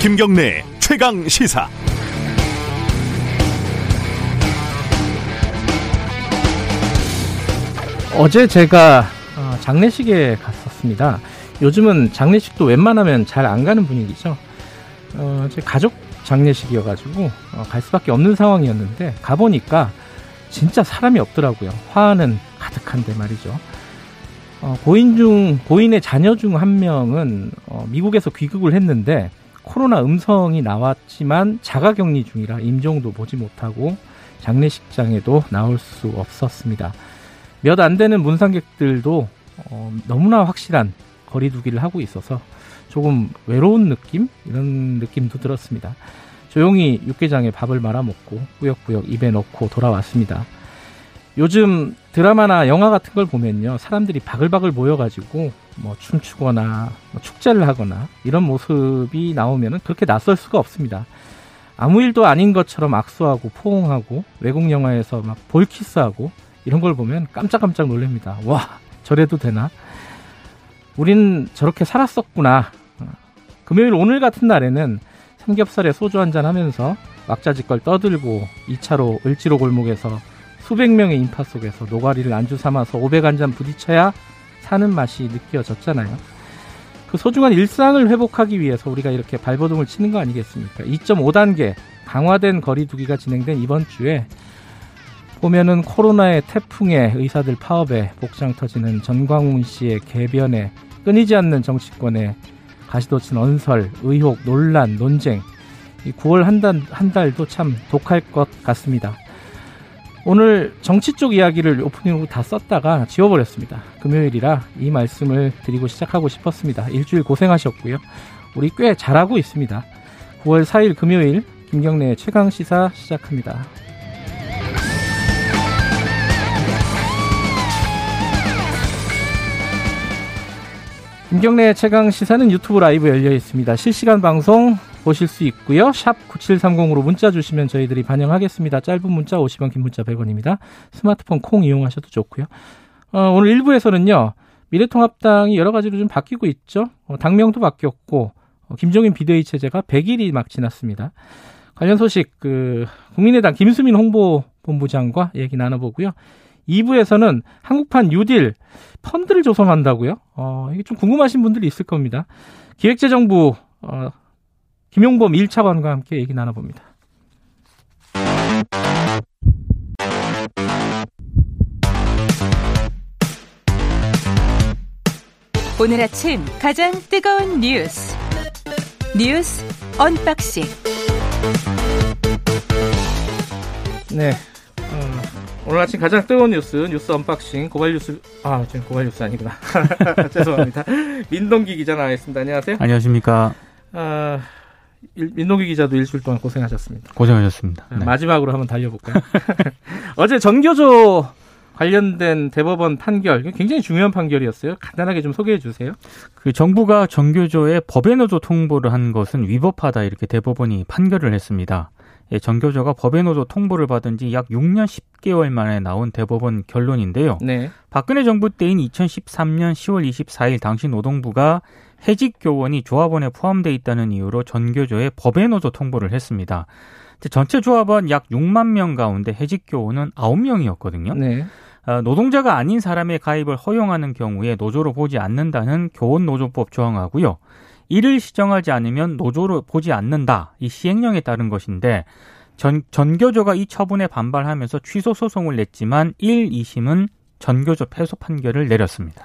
김경래 최강 시사. 어제 제가 어, 장례식에 갔었습니다. 요즘은 장례식도 웬만하면 잘 안 가는 분위기죠. 어, 제 가족 장례식이어가지고 어, 갈 수밖에 없는 상황이었는데 가보니까 진짜 사람이 없더라고요. 화는 가득한데 말이죠. 어, 고인 중 고인의 자녀 중 한 명은 어, 미국에서 귀국을 했는데 코로나 음성이 나왔지만 자가격리 중이라 임종도 보지 못하고 장례식장에도 나올 수 없었습니다. 몇 안 되는 문상객들도 어, 너무나 확실한 거리두기를 하고 있어서 조금 외로운 느낌 이런 느낌도 들었습니다. 조용히 육개장에 밥을 말아먹고 꾸역꾸역 입에 넣고 돌아왔습니다. 요즘 드라마나 영화 같은 걸 보면요 사람들이 바글바글 모여가지고 뭐 춤추거나 뭐 축제를 하거나 이런 모습이 나오면 그렇게 낯설 수가 없습니다. 아무 일도 아닌 것처럼 악수하고 포옹하고 외국 영화에서 막 볼키스하고 이런 걸 보면 깜짝깜짝 놀랍니다. 와 저래도 되나? 우린 저렇게 살았었구나. 금요일 오늘 같은 날에는 삼겹살에 소주 한잔 하면서 왁자지껄 떠들고 2차로 을지로 골목에서 수백 명의 인파 속에서 노가리를 안주 삼아서 500한잔 부딪혀야 사는 맛이 느껴졌잖아요. 그 소중한 일상을 회복하기 위해서 우리가 이렇게 발버둥을 치는 거 아니겠습니까? 2.5단계 강화된 거리두기가 진행된 이번 주에 보면은 코로나의 태풍에 의사들 파업에 복장 터지는 전광훈 씨의 개변에 끊이지 않는 정치권의 가시도친 언설, 의혹, 논란, 논쟁. 이 9월 한 달, 한 달도 참 독할 것 같습니다. 오늘 정치 쪽 이야기를 오프닝으로 다 썼다가 지워버렸습니다. 금요일이라 이 말씀을 드리고 시작하고 싶었습니다. 일주일 고생하셨고요. 우리 꽤 잘하고 있습니다. 9월 4일 금요일 김경래 최강 시사 시작합니다. 김경래 최강 시사는 유튜브 라이브 열려 있습니다. 실시간 방송 보실 수 있고요. 샵 9730으로 문자 주시면 저희들이 반영하겠습니다. 짧은 문자 50원, 긴 문자 100원입니다. 스마트폰 콩 이용하셔도 좋고요. 어, 오늘 1부에서는요. 미래통합당이 여러 가지로 좀 바뀌고 있죠. 어, 당명도 바뀌었고 어, 김종인 비대위 체제가 100일이 막 지났습니다. 관련 소식 그 국민의당 김수민 홍보본부장과 얘기 나눠보고요. 2부에서는 한국판 뉴딜 펀드를 조성한다고요? 어, 이게 좀 궁금하신 분들이 있을 겁니다. 기획재정부 어, 김용범 1차관과 함께 얘기 나눠봅니다. 오늘 아침 가장 뜨거운 뉴스 뉴스 unboxing 네. 어, 오늘 아침 가장 뜨거운 뉴스 뉴스 unboxing 고발 뉴스 아 지금 고발 뉴스 아니구나. 죄송합니다. 민동기 기자 나와있습니다. 안녕하세요. 안녕하십니까. 아, 일, 민동기 기자도 일주일 동안 고생하셨습니다. 고생하셨습니다. 네. 마지막으로 한번 달려볼까요? 어제 전교조 관련된 대법원 판결 굉장히 중요한 판결이었어요. 간단하게 좀 소개해 주세요. 그 정부가 전교조에 법의 노조 통보를 한 것은 위법하다 이렇게 대법원이 판결을 했습니다 예, 전교조가 법의 노조 통보를 받은 지 약 6년 10개월 만에 나온 대법원 결론인데요. 네. 박근혜 정부 때인 2013년 10월 24일 당시 노동부가 해직 교원이 조합원에 포함돼 있다는 이유로 전교조에 법의 노조 통보를 했습니다. 전체 조합원 약 6만 명 가운데 해직 교원은 9명이었거든요. 네. 노동자가 아닌 사람의 가입을 허용하는 경우에 노조로 보지 않는다는 교원 노조법 조항하고요. 이를 시정하지 않으면 노조로 보지 않는다. 이 시행령에 따른 것인데 전, 전교조가 이 처분에 반발하면서 취소 소송을 냈지만 1, 2심은 전교조 패소 판결을 내렸습니다.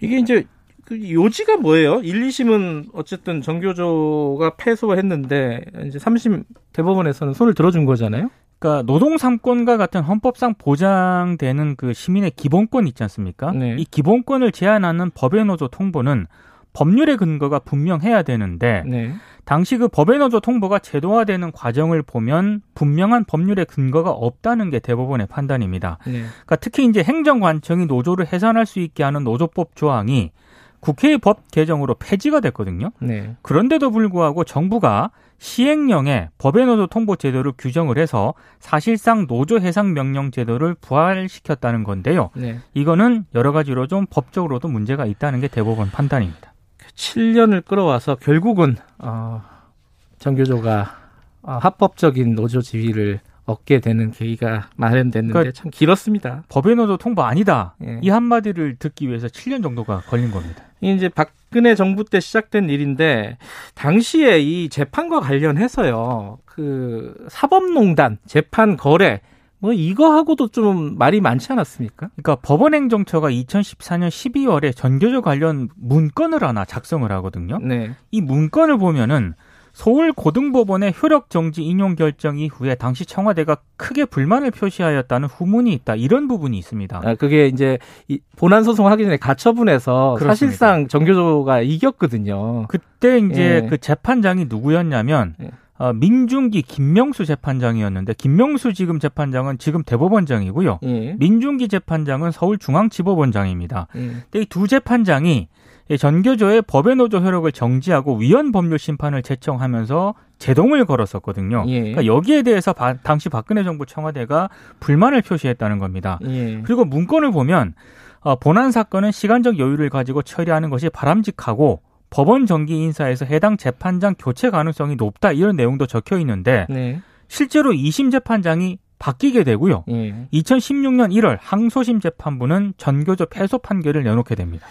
이게 이제 그 요지가 뭐예요? 1, 2심은 어쨌든 전교조가 패소했는데 이제 3심 대법원에서는 손을 들어준 거잖아요. 그러니까 노동 삼권과 같은 헌법상 보장되는 그 시민의 기본권 있지 않습니까? 네. 이 기본권을 제한하는 법의 노조 통보는 법률의 근거가 분명해야 되는데 네. 당시 그 법의 노조 통보가 제도화되는 과정을 보면 분명한 법률의 근거가 없다는 게 대법원의 판단입니다. 네. 그러니까 특히 이제 행정관청이 노조를 해산할 수 있게 하는 노조법 조항이 국회의 법 개정으로 폐지가 됐거든요. 네. 그런데도 불구하고 정부가 시행령에 법의 노조 통보 제도를 규정을 해서 사실상 노조 해상 명령 제도를 부활시켰다는 건데요. 네. 이거는 여러 가지로 좀 법적으로도 문제가 있다는 게 대법원 판단입니다. 7년을 끌어와서 결국은 어, 정교조가 어, 합법적인 노조 지위를 얻게 되는 계기가 마련됐는데 그러니까 참 길었습니다. 법의 노조 통보 아니다. 예. 이 한마디를 듣기 위해서 7년 정도가 걸린 겁니다. 이 이제 박근혜 정부 때 시작된 일인데 당시에 이 재판과 관련해서요. 그 사법농단 재판 거래 뭐 이거하고도 좀 말이 많지 않았습니까? 그러니까 법원행정처가 2014년 12월에 전교조 관련 문건을 하나 작성을 하거든요. 네. 이 문건을 보면은 서울 고등법원의 효력 정지 인용 결정 이후에 당시 청와대가 크게 불만을 표시하였다는 후문이 있다. 이런 부분이 있습니다. 아, 그게 이제 이 본안 소송 하기 전에 가처분해서 그렇습니다. 사실상 정교조가 이겼거든요. 그때 이제 예. 그 재판장이 누구였냐면 예. 어, 민중기 김명수 재판장이었는데 김명수 지금 재판장은 지금 대법원장이고요. 예. 민중기 재판장은 서울중앙지법원장입니다. 예. 근데 이 두 재판장이 이 전교조의 법의 노조 효력을 정지하고 위헌 법률 심판을 제청하면서 제동을 걸었었거든요. 예. 그러니까 여기에 대해서 바- 당시 박근혜 정부 청와대가 불만을 표시했다는 겁니다. 예. 그리고 문건을 보면 어, 본안 사건은 시간적 여유를 가지고 처리하는 것이 바람직하고 법원 정기 인사에서 해당 재판장 교체 가능성이 높다 이런 내용도 적혀 있는데 네. 실제로 2심 재판장이 바뀌게 되고요. 예. 2016년 1월 항소심 재판부는 전교조 패소 판결을 내놓게 됩니다.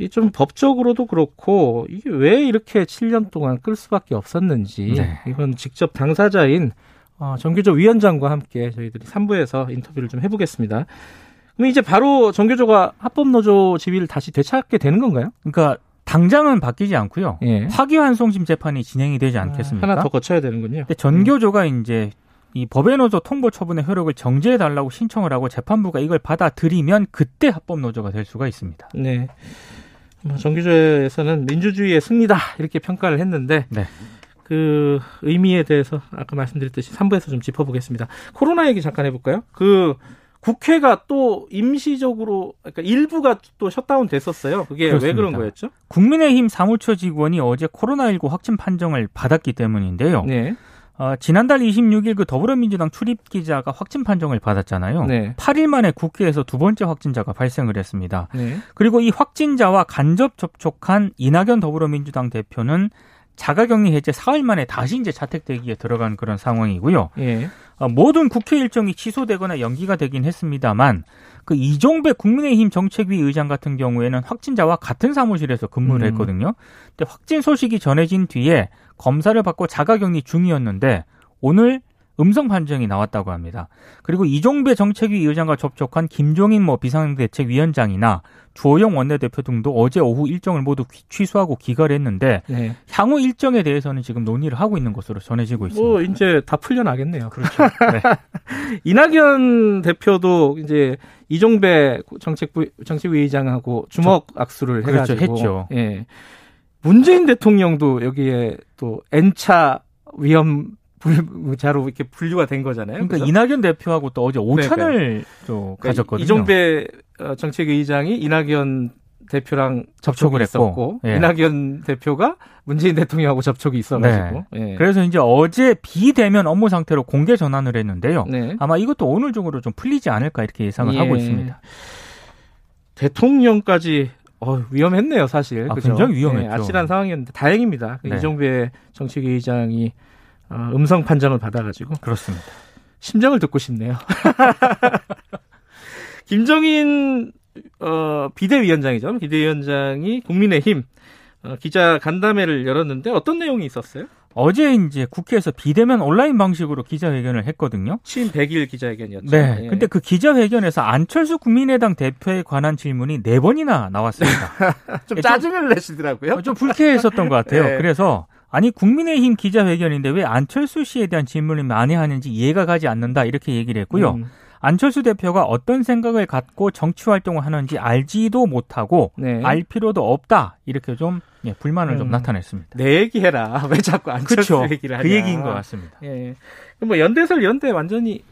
이 좀 법적으로도 그렇고 이게 왜 이렇게 7년 동안 끌 수밖에 없었는지 네. 이건 직접 당사자인 어, 정교조 위원장과 함께 저희들이 3부에서 인터뷰를 좀 해보겠습니다. 그럼 이제 바로 정교조가 합법노조 지위를 다시 되찾게 되는 건가요? 그러니까 당장은 바뀌지 않고요. 예. 파기환송심 재판이 진행이 되지 않겠습니까? 하나 더 거쳐야 되는군요. 전교조가 이제 이 법의 노조 통보 처분의 효력을 정지해 달라고 신청을 하고 재판부가 이걸 받아들이면 그때 합법 노조가 될 수가 있습니다. 네. 뭐 정규조에서는 민주주의의 승리다 이렇게 평가를 했는데 네. 그 의미에 대해서 아까 말씀드렸듯이 3부에서 좀 짚어보겠습니다. 코로나 얘기 잠깐 해볼까요? 그 국회가 또 임시적으로 그러니까 일부가 또 셧다운 됐었어요. 그게 왜 그렇습니다. 그런 거였죠? 국민의힘 사무처 직원이 어제 코로나19 확진 판정을 받았기 때문인데요. 네. 어, 지난달 26일 그 더불어민주당 출입 기자가 확진 판정을 받았잖아요. 네. 8일 만에 국회에서 두 번째 확진자가 발생을 했습니다. 네. 그리고 이 확진자와 간접 접촉한 이낙연 더불어민주당 대표는 자가격리 해제 사흘 만에 다시 이제 자택 대기에 들어간 그런 상황이고요. 예. 어, 모든 국회 일정이 취소되거나 연기가 되긴 했습니다만 그 이종배 국민의힘 정책위 의장 같은 경우에는 확진자와 같은 사무실에서 근무를 음. 했거든요. 근데 확진 소식이 전해진 뒤에 검사를 받고 자가격리 중이었는데 오늘 음성 판정이 나왔다고 합니다. 그리고 이종배 정책위 의장과 접촉한 김종인 뭐 비상대책위원장이나 주호영 원내대표 등도 어제 오후 일정을 모두 귀- 취소하고 귀가를 했는데 네. 향후 일정에 대해서는 지금 논의를 하고 있는 것으로 전해지고 있습니다. 뭐 이제 다 풀려나겠네요. 그렇죠. 네. 이낙연 대표도 이제 이종배 정책부 정책위 의장하고 주먹 악수를 그렇죠, 해가지고 했죠. 예. 문재인 대통령도 여기에 또 N차 위험 불 자로 이렇게 분류가 된 거잖아요. 그러니까 그죠? 이낙연 대표하고 또 어제 오찬을 또 그러니까 가졌거든요. 이종배 어, 정책위 의장이 이낙연 대표랑 접촉을 했었고 예. 이낙연 대표가 문재인 대통령하고 접촉이 있어가지고 예. 그래서 이제 어제 비대면 업무 상태로 공개 전환을 했는데요. 네. 아마 이것도 오늘 중으로 좀 풀리지 않을까 이렇게 예상을 예. 하고 있습니다. 대통령까지 어, 위험했네요, 사실. 아, 그죠? 굉장히 위험했죠. 예, 아찔한 상황이었는데 다행입니다. 그 네. 이종배 정책위 의장이 어, 음성 판정을 받아가지고 그렇습니다. 심정을 듣고 싶네요. 김정인 어, 비대위원장이죠. 비대위원장이 국민의힘 어, 기자 간담회를 열었는데 어떤 내용이 있었어요? 어제 이제 국회에서 비대면 온라인 방식으로 기자회견을 했거든요. 취임 100일 기자회견이었죠. 네. 예. 근데 그 기자회견에서 안철수 국민의당 대표에 관한 질문이 네 번이나 나왔습니다. 좀 좀- 짜증을 내시더라고요. 어, 좀 불쾌했었던 것 같아요. 네. 그래서 아니 국민의힘 기자회견인데 왜 안철수 씨에 대한 질문을 많이 하는지 이해가 가지 않는다 이렇게 얘기를 했고요. 음, 안철수 대표가 어떤 생각을 갖고 정치 활동을 하는지 알지도 못하고 네. 알 필요도 없다 이렇게 좀 예, 불만을 좀 음. 나타냈습니다. 내 얘기해라. 왜 자꾸 안철수 그렇죠. 얘기를 하냐. 그 얘기인 것 같습니다. 예. 뭐 연대설 연대 완전히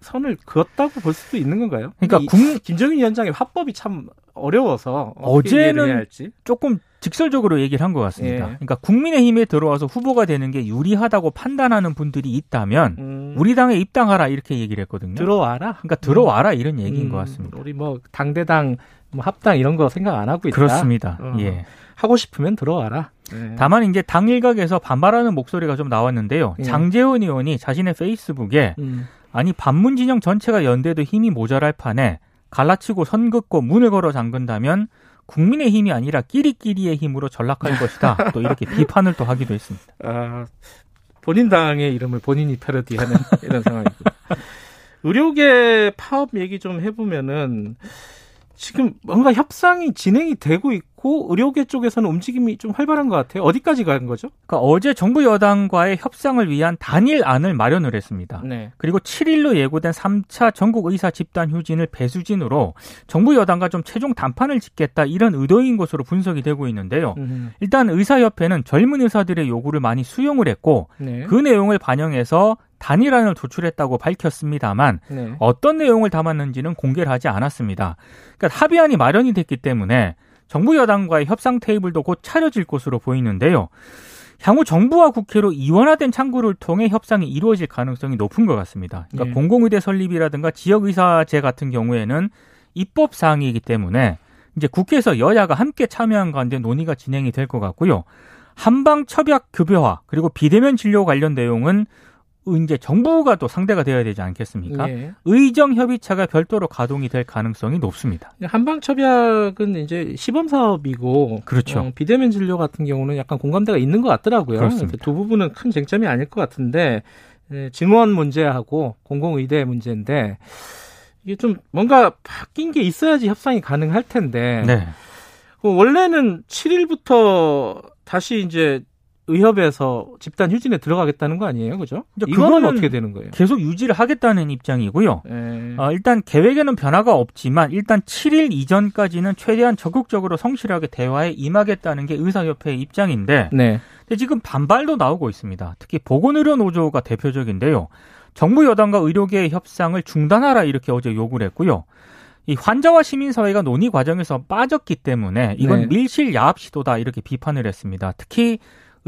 선을 그었다고 볼 수도 있는 건가요? 그러니까 이- 국- 김정인 위원장의 화법이 참 어려워서 어떻게 어제는. 조금 직설적으로 얘기를 한 것 같습니다. 예. 그러니까 국민의힘에 들어와서 후보가 되는 게 유리하다고 판단하는 분들이 있다면 음, 우리 당에 입당하라 이렇게 얘기를 했거든요. 들어와라. 그러니까 들어와라 이런 얘기인 음, 것 같습니다. 우리 뭐 당대당 뭐 합당 이런 거 생각 안 하고 있다. 그렇습니다. 어. 예. 하고 싶으면 들어와라. 네. 다만 이제 당 일각에서 반발하는 목소리가 좀 나왔는데요. 예. 장재원 의원이 자신의 페이스북에 음. 아니 반문 진영 전체가 연대도 힘이 모자랄 판에 갈라치고 선 긋고 문을 걸어 잠근다면 국민의 힘이 아니라 끼리끼리의 힘으로 전락할 것이다. 또 이렇게 비판을 또 하기도 했습니다. 아, 본인 당의 이름을 본인이 패러디하는 이런 상황이고. 의료계 파업 얘기 좀 해보면은 지금 뭔가 협상이 진행이 되고 있고 의료계 쪽에서는 움직임이 좀 활발한 것 같아요. 어디까지 간 거죠? 그러니까 어제 정부 여당과의 협상을 위한 단일안을 마련을 했습니다. 네. 그리고 7일로 예고된 3차 전국 의사 집단 휴진을 배수진으로 정부 여당과 좀 최종 담판을 짓겠다 이런 의도인 것으로 분석이 되고 있는데요. 음, 일단 의사협회는 젊은 의사들의 요구를 많이 수용을 했고 네. 그 내용을 반영해서 단일안을 도출했다고 밝혔습니다만 네. 어떤 내용을 담았는지는 공개를 하지 않았습니다. 그러니까 합의안이 마련이 됐기 때문에 정부 여당과의 협상 테이블도 곧 차려질 것으로 보이는데요. 향후 정부와 국회로 이원화된 창구를 통해 협상이 이루어질 가능성이 높은 것 같습니다. 그러니까 예. 공공의대 설립이라든가 지역의사제 같은 경우에는 입법 사항이기 때문에 이제 국회에서 여야가 함께 참여한 가운데 논의가 진행이 될 것 같고요. 한방 첩약 급여화 그리고 비대면 진료 관련 내용은 이제 정부가 또 상대가 되어야 되지 않겠습니까? 예. 의정 협의체가 별도로 가동이 될 가능성이 높습니다. 한방 첩약은 이제 시범 사업이고 그렇죠. 어, 비대면 진료 같은 경우는 약간 공감대가 있는 것 같더라고요. 그렇습니다. 두 부분은 큰 쟁점이 아닐 것 같은데 에, 증원 문제하고 공공의대 문제인데 이게 좀 뭔가 바뀐 게 있어야지 협상이 가능할 텐데 네. 그 원래는 7일부터 다시 이제 의협에서 집단 휴진에 들어가겠다는 거 아니에요, 그죠? 이거는 어떻게 되는 거예요? 계속 유지를 하겠다는 입장이고요. 에, 어, 일단 계획에는 변화가 없지만 일단 7일 이전까지는 최대한 적극적으로 성실하게 대화에 임하겠다는 게 의사협회의 입장인데 네, 근데 지금 반발도 나오고 있습니다. 특히 보건의료 노조가 대표적인데요. 정부 여당과 의료계의 협상을 중단하라 이렇게 어제 요구를 했고요. 이 환자와 시민사회가 논의 과정에서 빠졌기 때문에 이건 네. 밀실 야합 시도다 이렇게 비판을 했습니다. 특히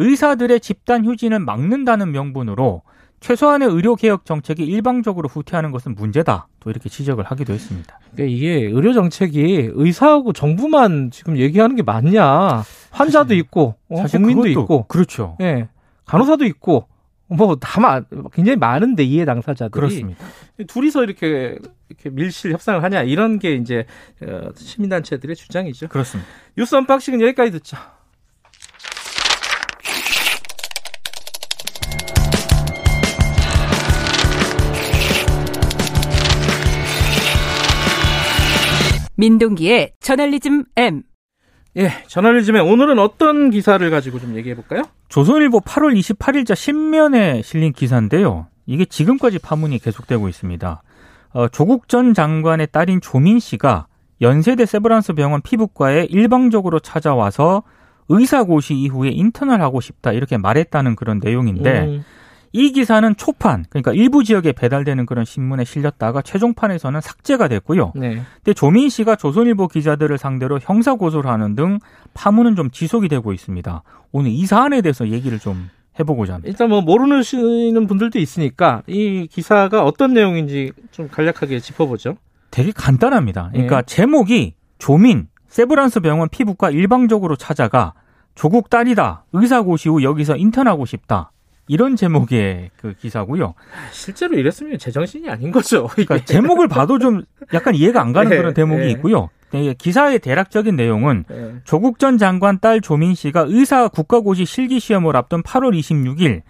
의사들의 집단 휴진을 막는다는 명분으로 최소한의 의료 개혁 정책이 일방적으로 후퇴하는 것은 문제다. 또 이렇게 지적을 하기도 했습니다. 그러니까 이게 의료 정책이 의사하고 정부만 지금 얘기하는 게 맞냐? 환자도 사실- 있고, 어, 국민도 그것도 있고, 그렇죠. 예, 간호사도 있고, 뭐다 굉장히 많은데 이해 당사자들이 그렇습니다. 둘이서 이렇게 이렇게 밀실 협상을 하냐 이런 게 이제 어, 시민단체들의 주장이죠. 그렇습니다. 뉴스 언박싱은 여기까지 듣죠. 민동기의 저널리즘 M. 예, 저널리즘에 오늘은 어떤 기사를 가지고 좀 얘기해 볼까요? 조선일보 8월 28일자 신면에 실린 기사인데요. 이게 지금까지 파문이 계속되고 있습니다. 어, 조국 전 장관의 딸인 조민 씨가 연세대 세브란스 병원 피부과에 일방적으로 찾아와서 의사고시 이후에 인턴을 하고 싶다 이렇게 말했다는 그런 내용인데 음, 이 기사는 초판 그러니까 일부 지역에 배달되는 그런 신문에 실렸다가 최종판에서는 삭제가 됐고요. 네. 근데 조민 씨가 조선일보 기자들을 상대로 형사 고소를 하는 등 파문은 좀 지속이 되고 있습니다. 오늘 이 사안에 대해서 얘기를 좀 해보고자 합니다. 일단 뭐 모르시는 분들도 있으니까 이 기사가 어떤 내용인지 좀 간략하게 짚어보죠. 되게 간단합니다. 그러니까 네. 제목이 조민 세브란스 병원 피부과 일방적으로 찾아가 조국 딸이다 의사고시 후 여기서 인턴하고 싶다 이런 제목의 그 기사고요. 실제로 이랬으면 제정신이 아닌 거죠. 그러니까. 제목을 봐도 좀 약간 이해가 안 가는 네, 그런 대목이 네. 있고요. 네, 기사의 대략적인 내용은 예. 조국 전 장관 딸 조민 씨가 의사 국가고시 실기 시험을 앞둔 8월 26일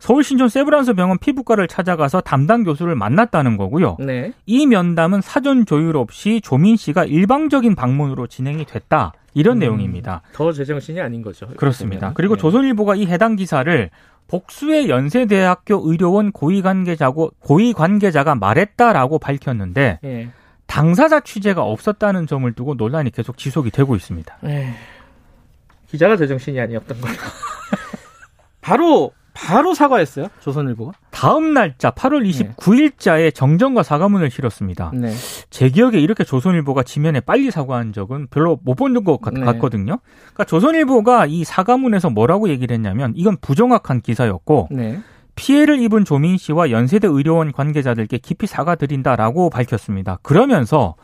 서울 신촌 세브란스 병원 피부과를 찾아가서 담당 교수를 만났다는 거고요. 네. 이 면담은 사전 조율 없이 조민 씨가 일방적인 방문으로 진행이 됐다. 이런 음. 내용입니다. 더 제정신이 아닌 거죠. 그렇습니다. 그리고 예. 조선일보가 이 해당 기사를 복수의 연세대학교 의료원 고위 관계자고 고위 관계자가 말했다라고 밝혔는데 예. 당사자 취재가 없었다는 점을 두고 논란이 계속 지속이 되고 있습니다. 예. 기자가 제정신이 아니었던 거예요. 바로 바로 사과했어요. 조선일보가. 다음 날짜 8월 29일자에 정정과 사과문을 실었습니다. 네. 제 기억에 이렇게 조선일보가 지면에 빨리 사과한 적은 별로 못 본것 네. 같거든요. 그러니까 조선일보가 이 사과문에서 뭐라고 얘기를 했냐면 이건 부정확한 기사였고 네. 피해를 입은 조민 씨와 연세대 의료원 관계자들께 깊이 사과드린다라고 밝혔습니다. 그러면서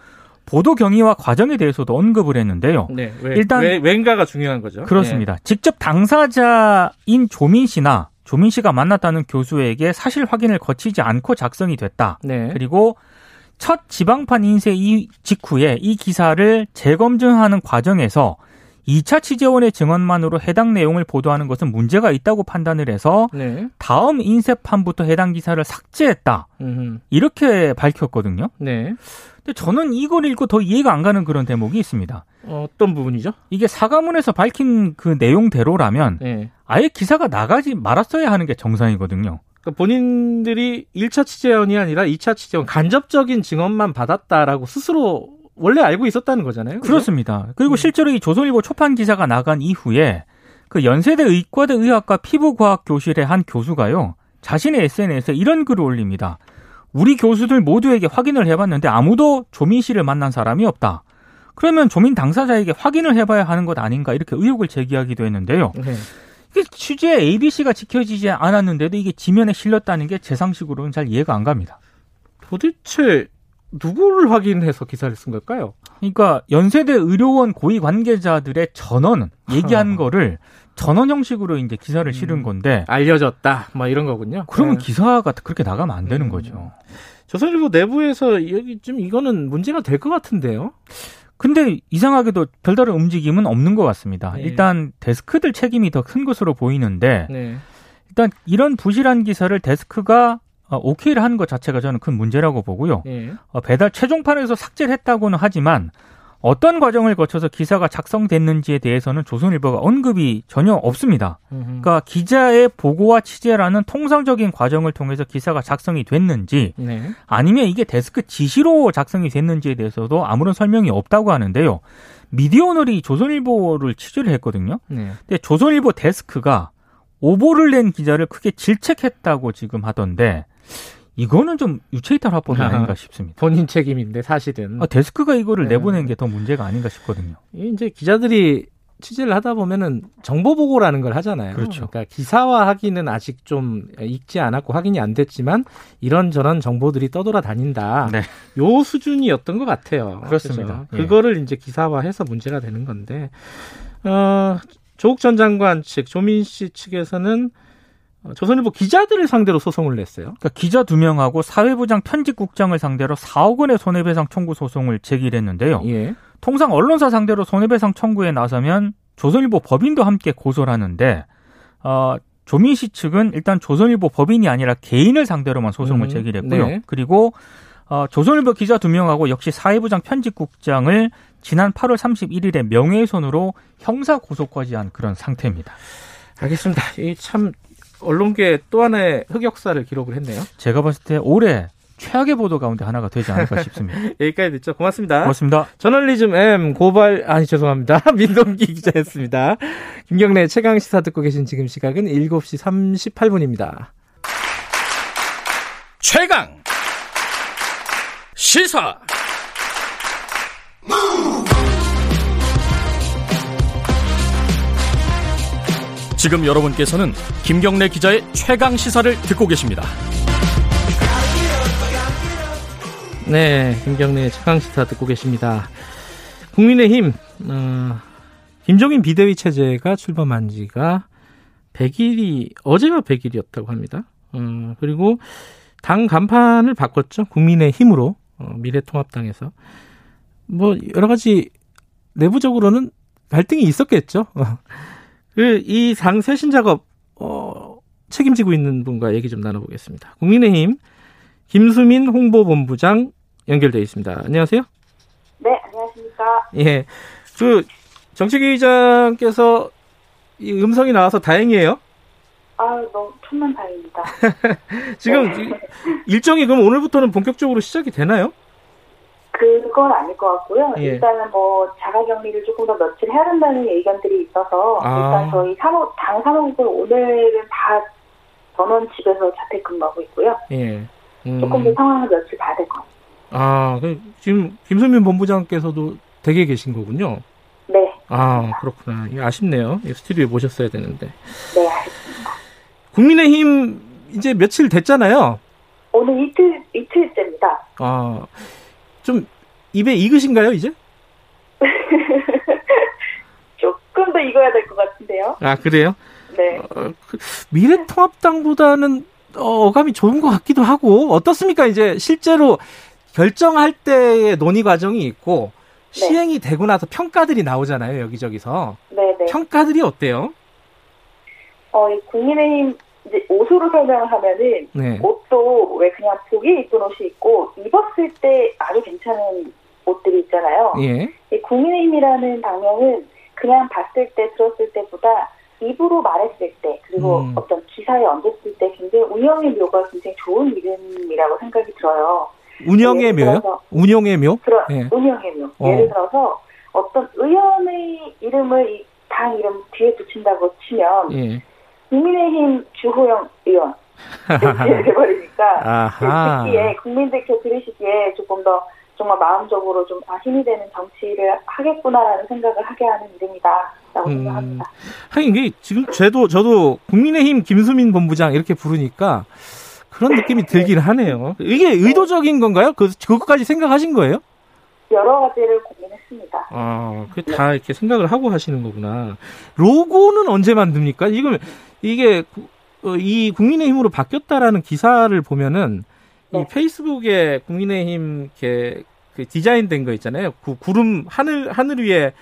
보도 경위와 과정에 대해서도 언급을 했는데요. 네. 왜, 일단- 왜, 왠가가 중요한 거죠. 그렇습니다. 직접 당사자인 조민 씨나 조민 씨가 만났다는 교수에게 사실 확인을 거치지 않고 작성이 됐다. 네. 그리고 첫 지방판 인쇄 이 직후에 이 기사를 재검증하는 과정에서 2차 취재원의 증언만으로 해당 내용을 보도하는 것은 문제가 있다고 판단을 해서 네. 다음 인쇄판부터 해당 기사를 삭제했다. 음흠. 이렇게 밝혔거든요. 네. 근데 저는 이걸 읽고 더 이해가 안 가는 그런 대목이 있습니다. 어떤 부분이죠? 이게 사과문에서 밝힌 그 내용대로라면 네. 아예 기사가 나가지 말았어야 하는 게 정상이거든요. 그러니까 본인들이 1차 취재원이 아니라 2차 취재원 간접적인 증언만 받았다라고 스스로 원래 알고 있었다는 거잖아요. 그죠? 그렇습니다. 그리고 실제로 이 조선일보 초판 기사가 나간 이후에 그 연세대 의과대 의학과 피부과학 교실의 한 교수가요. 자신의 SNS에 이런 글을 올립니다. 우리 교수들 모두에게 확인을 해봤는데 아무도 조민 씨를 만난 사람이 없다. 그러면 조민 당사자에게 확인을 해봐야 하는 것 아닌가 이렇게 의혹을 제기하기도 했는데요. 네. 이게 취재 ABC가 지켜지지 않았는데도 이게 지면에 실렸다는 게 제 상식으로는 잘 이해가 안 갑니다. 도대체 누구를 확인해서 기사를 쓴 걸까요? 그러니까 연세대 의료원 고위 관계자들의 전원 얘기한 아. 거를 전원 형식으로 이제 기사를 실은 음. 건데 알려졌다. 뭐 이런 거군요. 그러면 네. 기사가 그렇게 나가면 안 되는 음. 거죠. 조선일보 내부에서 여기 좀 이거는 문제가 될 것 같은데요. 근데 이상하게도 별다른 움직임은 없는 것 같습니다. 네. 일단 데스크들 책임이 더 큰 것으로 보이는데 네. 일단 이런 부실한 기사를 데스크가 어, 오케이를 하는 것 자체가 저는 큰 문제라고 보고요. 네. 어, 배달 최종판에서 삭제를 했다고는 하지만 어떤 과정을 거쳐서 기사가 작성됐는지에 대해서는 조선일보가 언급이 전혀 없습니다. 그러니까 기자의 보고와 취재라는 통상적인 과정을 통해서 기사가 작성이 됐는지 네. 아니면 이게 데스크 지시로 작성이 됐는지에 대해서도 아무런 설명이 없다고 하는데요. 미디어오늘이 조선일보를 취재를 했거든요. 네. 근데 조선일보 데스크가 오보를 낸 기자를 크게 질책했다고 지금 하던데 이거는 좀 유체이탈 합법이 아닌가 싶습니다. 본인 책임인데 사실은 아, 데스크가 이거를 네. 내보낸 게 더 문제가 아닌가 싶거든요. 이제 기자들이 취재를 하다 보면은 정보 보고라는 걸 하잖아요. 그렇죠. 그러니까 기사화 하기는 아직 좀 읽지 않았고 확인이 안 됐지만 이런저런 정보들이 떠돌아 다닌다. 네. 요 수준이었던 것 같아요. 그렇습니다. 그래서 예. 그거를 이제 기사화해서 문제가 되는 건데 어, 조국 전 장관 측 조민 씨 측에서는 어, 조선일보 기자들을 상대로 소송을 냈어요. 그러니까 기자 두 명하고 사회부장 편집국장을 상대로 4억 원의 손해배상 청구 소송을 제기를 했는데요. 예. 통상 언론사 상대로 손해배상 청구에 나서면 조선일보 법인도 함께 고소를 하는데 어, 조민 씨 측은 일단 조선일보 법인이 아니라 개인을 상대로만 소송을 음, 제기를 했고요. 네. 그리고 어, 조선일보 기자 두 명하고 역시 사회부장 편집국장을 지난 8월 31일에 명예훼손으로 형사 고소까지 한 그런 상태입니다. 알겠습니다. 이참 언론계 또 하나의 흑역사를 기록을 했네요. 제가 봤을 때 올해 최악의 보도 가운데 하나가 되지 않을까 싶습니다. 여기까지 듣죠. 고맙습니다. 고맙습니다. 저널리즘 M 고발 아니 죄송합니다. 민동기 기자였습니다. 김경래 최강 시사 듣고 계신 지금 시각은 7시 38분입니다. 최강 시사 지금 여러분께서는 김경래 기자의 최강 시사를 듣고 계십니다. 네, 김경래 최강 시사 듣고 계십니다. 국민의힘 어, 김종인 비대위 체제가 출범한 지가 100일이 어제가 100일이었다고 합니다. 어, 그리고 당 간판을 바꿨죠. 국민의힘으로 어, 미래통합당에서 뭐 여러 가지 내부적으로는 갈등이 있었겠죠. 그이당 쇄신 작업 어, 책임지고 있는 분과 얘기 좀 나눠보겠습니다. 국민의힘 김수민 홍보본부장 연결돼 있습니다. 안녕하세요. 네, 안녕하십니까. 예, 그 정책위의장께서 이 음성이 나와서 다행이에요. 아, 너무 천만 다행입니다. 지금 네. 이- 일정이 그럼 오늘부터는 본격적으로 시작이 되나요? 그건 아닐 것 같고요. 예. 일단은 뭐 자가격리를 조금 더 며칠 해야 된다는 의견들이 있어서 아. 일단 저희 사무 당 사무국을 오늘은 다 저는 집에서 자택근무하고 있고요. 예. 음. 조금 더 상황을 며칠 봐야 될 것 같아요. 아, 그 지금 김선민 본부장께서도 댁에 계신 거군요. 네, 아, 그렇구나. 아쉽네요. 이 스튜디오에 모셨어야 되는데. 네, 알겠습니다. 국민의힘 이제 며칠 됐잖아요. 오늘 이틀, 이틀째입니다. 아, 좀 입에 익으신가요, 이제? 조금 더 익어야 될 것 같은데요. 아, 그래요? 네. 어, 그 미래통합당보다는 어, 어감이 좋은 것 같기도 하고 어떻습니까? 이제 실제로 결정할 때의 논의 과정이 있고 네. 시행이 되고 나서 평가들이 나오잖아요 여기저기서 네, 네. 평가들이 어때요? 어, 이 국민의힘 이제 옷으로 설명을 하면은 네. 옷도 왜 그냥 보기에 이쁜 옷이 있고 입었을 때 아주 괜찮은 옷들이 있잖아요. 예. 이 국민의힘이라는 당명은 그냥 봤을 때 들었을 때보다 입으로 말했을 때 그리고 음. 어떤 기사에 얹었을 때 굉장히 운영의 묘가 굉장히 좋은 이름이라고 생각이 들어요. 운영의 묘요? 들어서 운영의 묘? 그런 예. 운영의 묘. 어. 예를 들어서 어떤 의원의 이름을 이당 이름 뒤에 붙인다고 치면 예. 국민의힘 주호영 의원 아하. 듣기에 국민들께 들으시기에 조금 더 정말 마음적으로 좀 아, 힘이 되는 정치를 하겠구나라는 생각을 하게 하는 이름이다라고 음. 생각합니다. 하긴 이게 지금 저도 저도 국민의힘 김수민 본부장 이렇게 부르니까 그런 느낌이 들긴 하네요. 이게 의도적인 건가요? 그 그것까지 생각하신 거예요? 여러 가지를 고민했습니다. 아, 그 다 이렇게 생각을 하고 하시는 거구나. 로고는 언제 만듭니까? 지금 이게 구- 어, 이 국민의힘으로 바뀌었다라는 기사를 보면은 이 네. 페이스북에 국민의힘 이렇게 그 디자인된 거 있잖아요. 그 구름 하늘 하늘 위에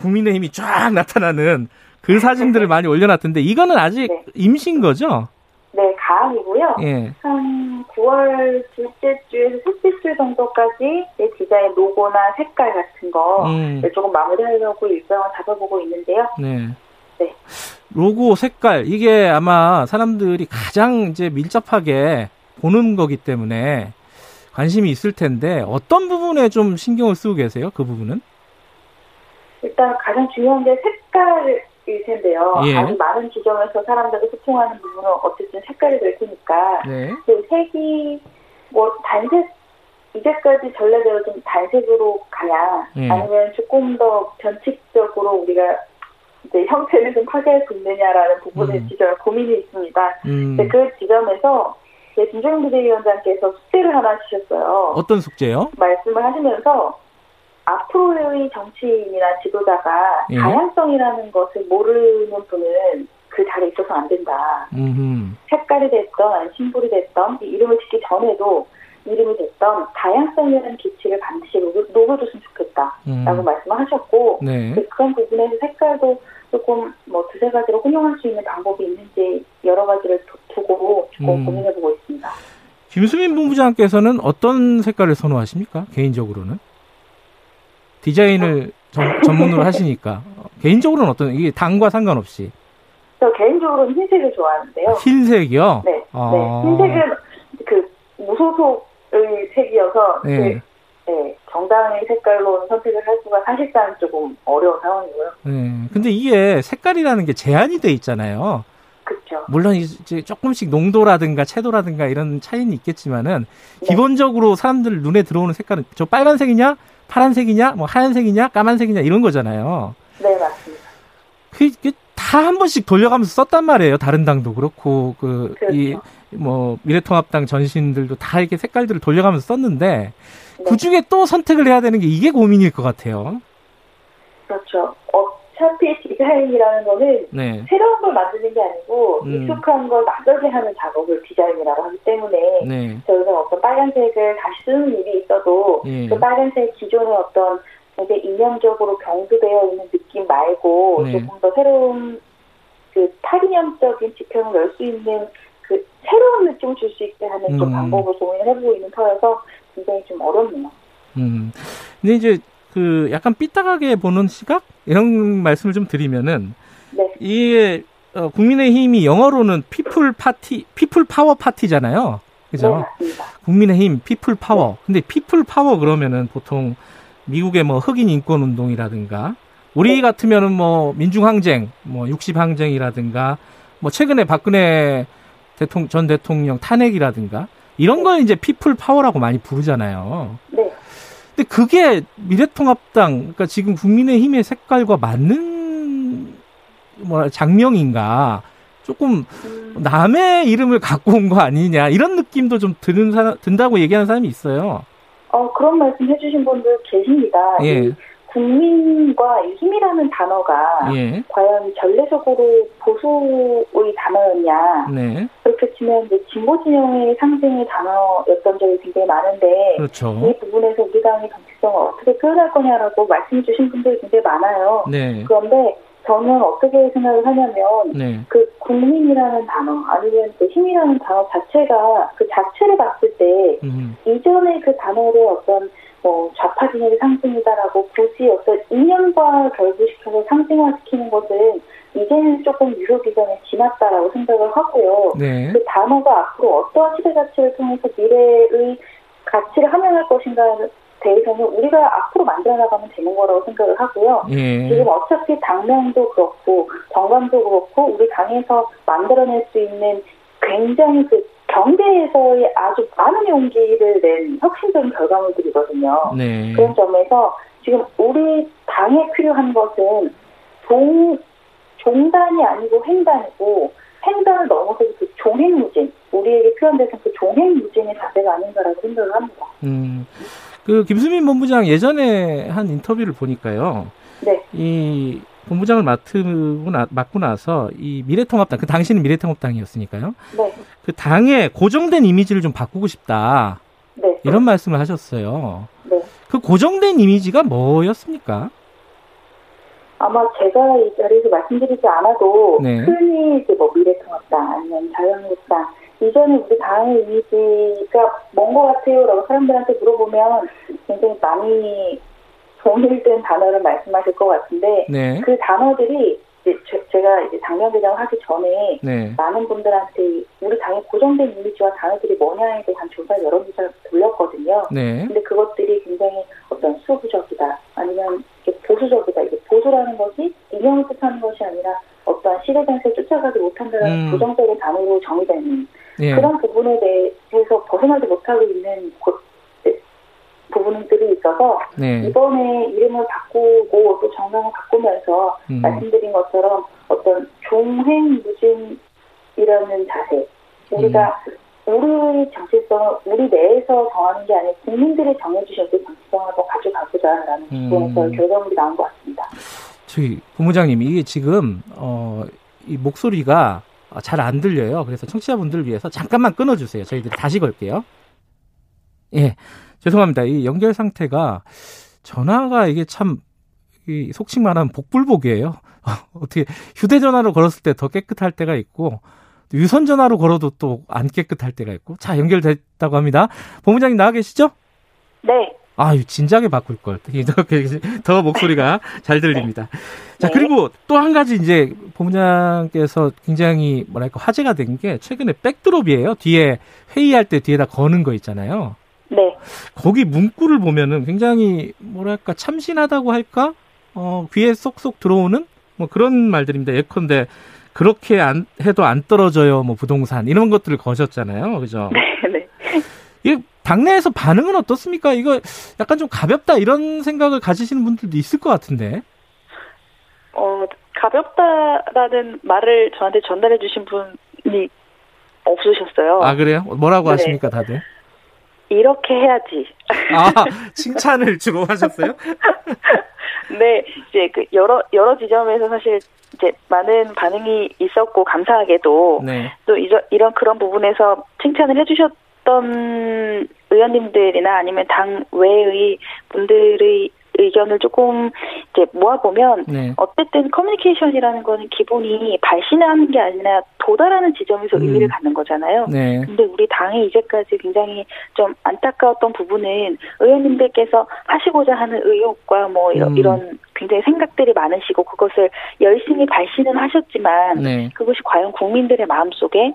국민의힘이 쫙 나타나는 그 사진들을 많이 올려놨던데 이거는 아직 네. 임신 거죠? 네, 가을이고요. 예. 한 9월 둘째 주에서 셋째 주 정도까지 내 디자인 로고나 색깔 같은 거 음. 조금 마무리하려고 일정을 잡아보고 있는데요. 네. 네. 로고 색깔 이게 아마 사람들이 가장 이제 밀접하게 보는 거기 때문에 관심이 있을 텐데 어떤 부분에 좀 신경을 쓰고 계세요? 그 부분은? 일단 가장 중요한 게 색깔일 텐데요. 예. 아주 많은 지점에서 사람들이 소통하는 부분은 어쨌든 색깔이 될 테니까 네. 그 색이 뭐 단색 이제까지 전례대로 좀 단색으로 가냐 예. 아니면 조금 더 변칙적으로 우리가 이제 형태를 좀 파괴할 수 있느냐라는 부분에 음. 지점 고민이 있습니다. 음, 그 지점에서 제 김종인 비대위원장께서 숙제를 하나 주셨어요. 어떤 숙제요? 말씀을 하시면서 앞으로의 정치인이나 지도자가 예. 다양성이라는 것을 모르는 분은 그 자리에 있어서 안 된다. 음, 색깔이 됐던 아니면 심볼이 됐던 이 이름을 짓기 전에도 이름이 됐던 다양성이라는 기치를 반드시 녹여- 녹여줬으면 좋겠다 라고 음. 말씀을 하셨고 네. 그- 그런 부분에서 색깔도 조금 뭐 두세 가지로 혼용할 수 있는 방법이 있는지 여러 가지를 두- 두고 조금 음. 고민해보고 있습니다. 김수민 본부장께서는 어떤 색깔을 선호하십니까? 개인적으로는? 디자인을 전, 전문으로 하시니까 어, 개인적으로는 어떤 이게 당과 상관없이 저 개인적으로는 흰색을 좋아하는데요. 흰색이요. 네, 아. 네. 흰색은 그 무소속의 색이어서 네. 그, 네, 정당의 색깔로 선택을 할 수가 사실상 조금 어려운 상황이고요. 네. 근데 이게 색깔이라는 게 제한이 돼 있잖아요. 그렇죠. 물론 이제 조금씩 농도라든가 채도라든가 이런 차이는 있겠지만은 네. 기본적으로 사람들 눈에 들어오는 색깔은 저 빨간색이냐, 파란색이냐, 뭐 하얀색이냐, 까만색이냐 이런 거잖아요. 네, 맞습니다. 그게 다 한 번씩 돌려가면서 썼단 말이에요. 다른 당도 그렇고 그이 그렇죠. 뭐 미래통합당 전신들도 다 이렇게 색깔들을 돌려가면서 썼는데 네. 그 중에 또 선택을 해야 되는 게 이게 고민일 것 같아요. 그렇죠. 어차피 디자인이라는 거는 네. 새로운 걸 만드는 게 아니고 음. 익숙한 걸 낯설게 하는 작업을 디자인이라고 하기 때문에 네. 저희가 어떤 빨간색을 다시 쓰는 일이 있어도 예. 그 빨간색 기존의 어떤 되게 이념적으로 병두되어 있는 느낌 말고 네. 조금 더 새로운 그 탈이념적인 지평을 열 수 있는 그 새로운 느낌을 줄 수 있게 하는 좀 음. 방법을 고민을 해보고 있는 터여서 굉장히 좀 어렵네요. 음. 근데 이제 그 약간 삐딱하게 보는 시각 이런 말씀을 좀 드리면은 네, 이게 어, 국민의힘이 영어로는 People Party, People Power Party잖아요. 네 그죠? 맞습니다. 국민의힘 People Power. 근데 People Power 그러면은 보통 미국의 뭐 흑인 인권 운동이라든가 우리 네. 같으면은 뭐 민중 항쟁, 뭐 6.10 항쟁이라든가 뭐 최근에 박근혜 대통령 전 대통령 탄핵이라든가 이런 걸 이제 People Power라고 많이 부르잖아요. 네. 근데 그게 미래통합당 그러니까 지금 국민의힘의 색깔과 맞는 뭐 작명인가 조금 음, 남의 이름을 갖고 온 거 아니냐 이런 느낌도 좀 드는 사람 든다고 얘기하는 사람이 있어요. 어, 그런 말씀 해주신 분들 계십니다. 예. 이 국민과 이 힘이라는 단어가 예. 과연 전례적으로 보수의 단어였냐. 네. 그렇게 치면 이제 진보 진영의 상징의 단어였던 적이 굉장히 많은데 그렇죠. 이 부분에서 우리 당의 정체성을 어떻게 표현할 거냐라고 말씀 주신 분들이 굉장히 많아요. 네. 그런데 저는 어떻게 생각을 하냐면 네. 그 국민이라는 단어 아니면 그 힘이라는 단어 자체가 그 자체를 봤을 때 음. 이전에 그 단어를 어떤 뭐 좌파 진영의 상징이다라고 굳이 어떤 인연과 결부시켜서 상징화시키는 것은 이제는 조금 유효 기간에 지났다라고 생각을 하고요. 네. 그 단어가 앞으로 어떠한 시대 가치를 통해서 미래의 가치를 함양할 것인가에 대해서는 우리가 앞으로 만들어 나가면 되는 거라고 생각을 하고요. 예. 지금 어차피 당명도 그렇고 정관도 그렇고 우리 당에서 만들어낼 수 있는 굉장히 그 경제에서의 아주 많은 용기를 낸 혁신적인 결과물들이거든요. 네. 그런 점에서 지금 우리 당에 필요한 것은 종, 종단이 아니고 행단이고 행단을 넘어서 그 종행무진 우리에게 표현돼서 그 종행무진의 자세가 아닌가라고 생각을 합니다. 음. 그 김수민 본부장 예전에 한 인터뷰를 보니까요. 네. 이 본부장을 맡고, 나, 맡고 나서 이 미래통합당 그 당시는 미래통합당이었으니까요. 네, 그 당의 고정된 이미지를 좀 바꾸고 싶다 네, 이런 말씀을 하셨어요. 네. 그 고정된 이미지가 뭐였습니까? 아마 제가 이 자리에서 말씀드리지 않아도 네. 흔히 이제 뭐 미래통합당 아니면 자유한국당 이전에 우리 당의 이미지가 뭔 것 같아요라고 사람들한테 물어보면 굉장히 많이 동일된 단어를 말씀하실 것 같은데 네. 그 단어들이 이제 제, 가 이제 당명대장을 하기 전에 네. 많은 분들한테 우리 당의 고정된 이미지와 단어들이 뭐냐에 대한 조사 여론조사를 돌렸거든요. 네. 근데 그것들이 굉장히 어떤 수부적이다 아니면 보수적이다 이게 보수라는 것이 이념을 뜻하는 것이 아니라 어떠한 시대 정세에 쫓아가지 못한다는 음. 부정적인 단어로 정의되는 예. 그런 부분에 대해서 벗어나지 못하고 있는 곳- 네, 부분들이 있어서 네. 이번에 이름을 바꾸고 또 정당을 바꾸면서 음. 말씀드린 것처럼 어떤 종횡 무진이라는 자세 우리가 음. 우리 정체성을 우리 내에서 정하는 게 아니라 국민들이 정해주신 그 정체성을 더 가져가보자라는 음. 부분에서 결과물이 나온 것 같습니다. 저희 본부장님 이게 지금 어, 이 목소리가 잘 안 들려요. 그래서 청취자분들을 위해서 잠깐만 끊어주세요. 저희들이 다시 걸게요. 예, 죄송합니다. 이 연결 상태가 전화가 이게 참 이 속칭 말하면 복불복이에요. 어떻게 휴대전화로 걸었을 때 더 깨끗할 때가 있고 유선 전화로 걸어도 또 안 깨끗할 때가 있고 자 연결됐다고 합니다. 본부장님 나와 계시죠? 네, 아유 진작에 바꿀 걸. 이렇게 더 목소리가 잘 들립니다. 자 네. 그리고 또 한 가지 이제 본부장께서 굉장히 뭐랄까 화제가 된 게 최근에 백드롭이에요. 뒤에 회의할 때 뒤에다 거는 거 있잖아요. 네, 거기 문구를 보면은 굉장히 뭐랄까 참신하다고 할까? 어 귀에 쏙쏙 들어오는 뭐 그런 말들입니다. 예컨대 그렇게 안 해도 안 떨어져요. 뭐 부동산 이런 것들을 거셨잖아요. 그죠? 네. 이 당내에서 반응은 어떻습니까? 이거 약간 좀 가볍다 이런 생각을 가지시는 분들도 있을 것 같은데. 어, 가볍다라는 말을 저한테 전달해 주신 분이 없으셨어요. 아 그래요? 뭐라고 네. 하십니까 다들? 이렇게 해야지. 아 칭찬을 주로 하셨어요? 네, 이제 그 여러 여러 지점에서 사실 이제 많은 반응이 있었고 감사하게도 네. 또 이저, 이런 그런 부분에서 칭찬을 해주셨던 의원님들이나 아니면 당 외의 분들의 의견을 조금 이제 모아보면 네. 어쨌든 커뮤니케이션이라는 거는 기본이 발신하는 게 아니라 도달하는 지점에서 음. 의미를 갖는 거잖아요. 네. 근데 우리 당이 이제까지 굉장히 좀 안타까웠던 부분은 의원님들께서 하시고자 하는 의욕과 뭐 이런, 음. 이런 굉장히 생각들이 많으시고 그것을 열심히 발신은 하셨지만 네. 그것이 과연 국민들의 마음속에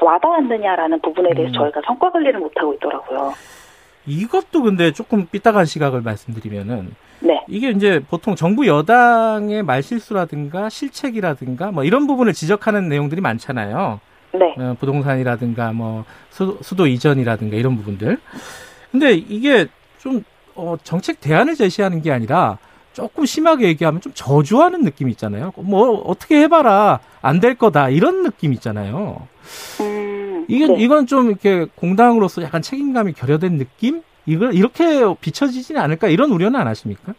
와닿았느냐라는 부분에 대해서 음. 저희가 성과 관리를 못하고 있더라고요. 이것도 근데 조금 삐딱한 시각을 말씀드리면은 네. 이게 이제 보통 정부 여당의 말실수라든가 실책이라든가 뭐 이런 부분을 지적하는 내용들이 많잖아요. 네. 어, 부동산이라든가 뭐 수, 수도 이전이라든가 이런 부분들. 근데 이게 좀 어, 정책 대안을 제시하는 게 아니라 조금 심하게 얘기하면 좀 저주하는 느낌이 있잖아요. 뭐 어떻게 해봐라 안 될 거다 이런 느낌 있잖아요. 음, 이게 네. 이건 좀 이렇게 공당으로서 약간 책임감이 결여된 느낌? 이걸 이렇게 비춰지지는 않을까 이런 우려는 안 하십니까?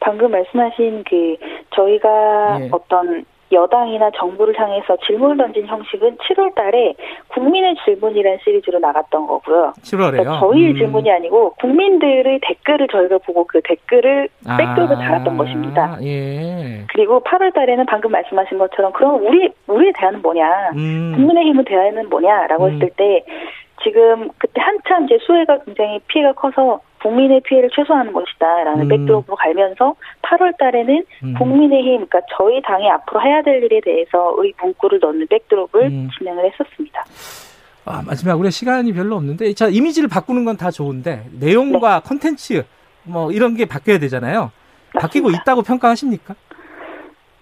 방금 말씀하신 그 저희가 예. 어떤 여당이나 정부를 향해서 질문을 던진 형식은 7월 달에 국민의 질문이라는 시리즈로 나갔던 거고요. 7월에요. 그러니까 저희의 질문이 아니고 국민들의 댓글을 저희가 보고 그 댓글을 백도어로 달았던 것입니다. 아, 예. 그리고 8월 달에는 방금 말씀하신 것처럼 그럼 우리 우리의 대안은 뭐냐? 음. 국민의힘의 대안은 뭐냐라고 음. 했을 때 지금 그때 한참 이제 수혜가 굉장히 피해가 커서 국민의 피해를 최소화하는 것이다라는 음. 백드롭으로 갈면서 8월 달에는 음. 국민의힘 그러니까 저희 당이 앞으로 해야 될 일에 대해서의 문구를 넣는 백드롭을 음. 진행을 했었습니다. 아, 마지막으로 시간이 별로 없는데 자 이미지를 바꾸는 건 다 좋은데 내용과 컨텐츠 뭐 이런 게 바뀌어야 되잖아요. 바뀌고 맞습니다. 있다고 평가하십니까?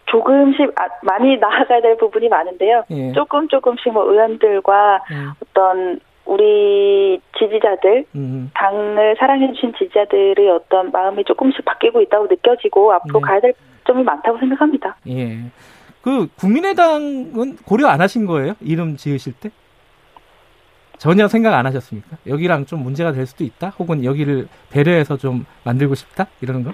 조금씩 아, 많이 나아가야 될 부분이 많은데요. 예. 조금 조금씩 뭐 의원들과 음, 어떤 우리 지지자들 음, 당을 사랑해주신 지지자들의 어떤 마음이 조금씩 바뀌고 있다고 느껴지고 앞으로 네. 가야 될 점이 많다고 생각합니다. 예. 그 국민의당은 고려 안 하신 거예요? 이름 지으실 때? 전혀 생각 안 하셨습니까? 여기랑 좀 문제가 될 수도 있다? 혹은 여기를 배려해서 좀 만들고 싶다? 이러는 거?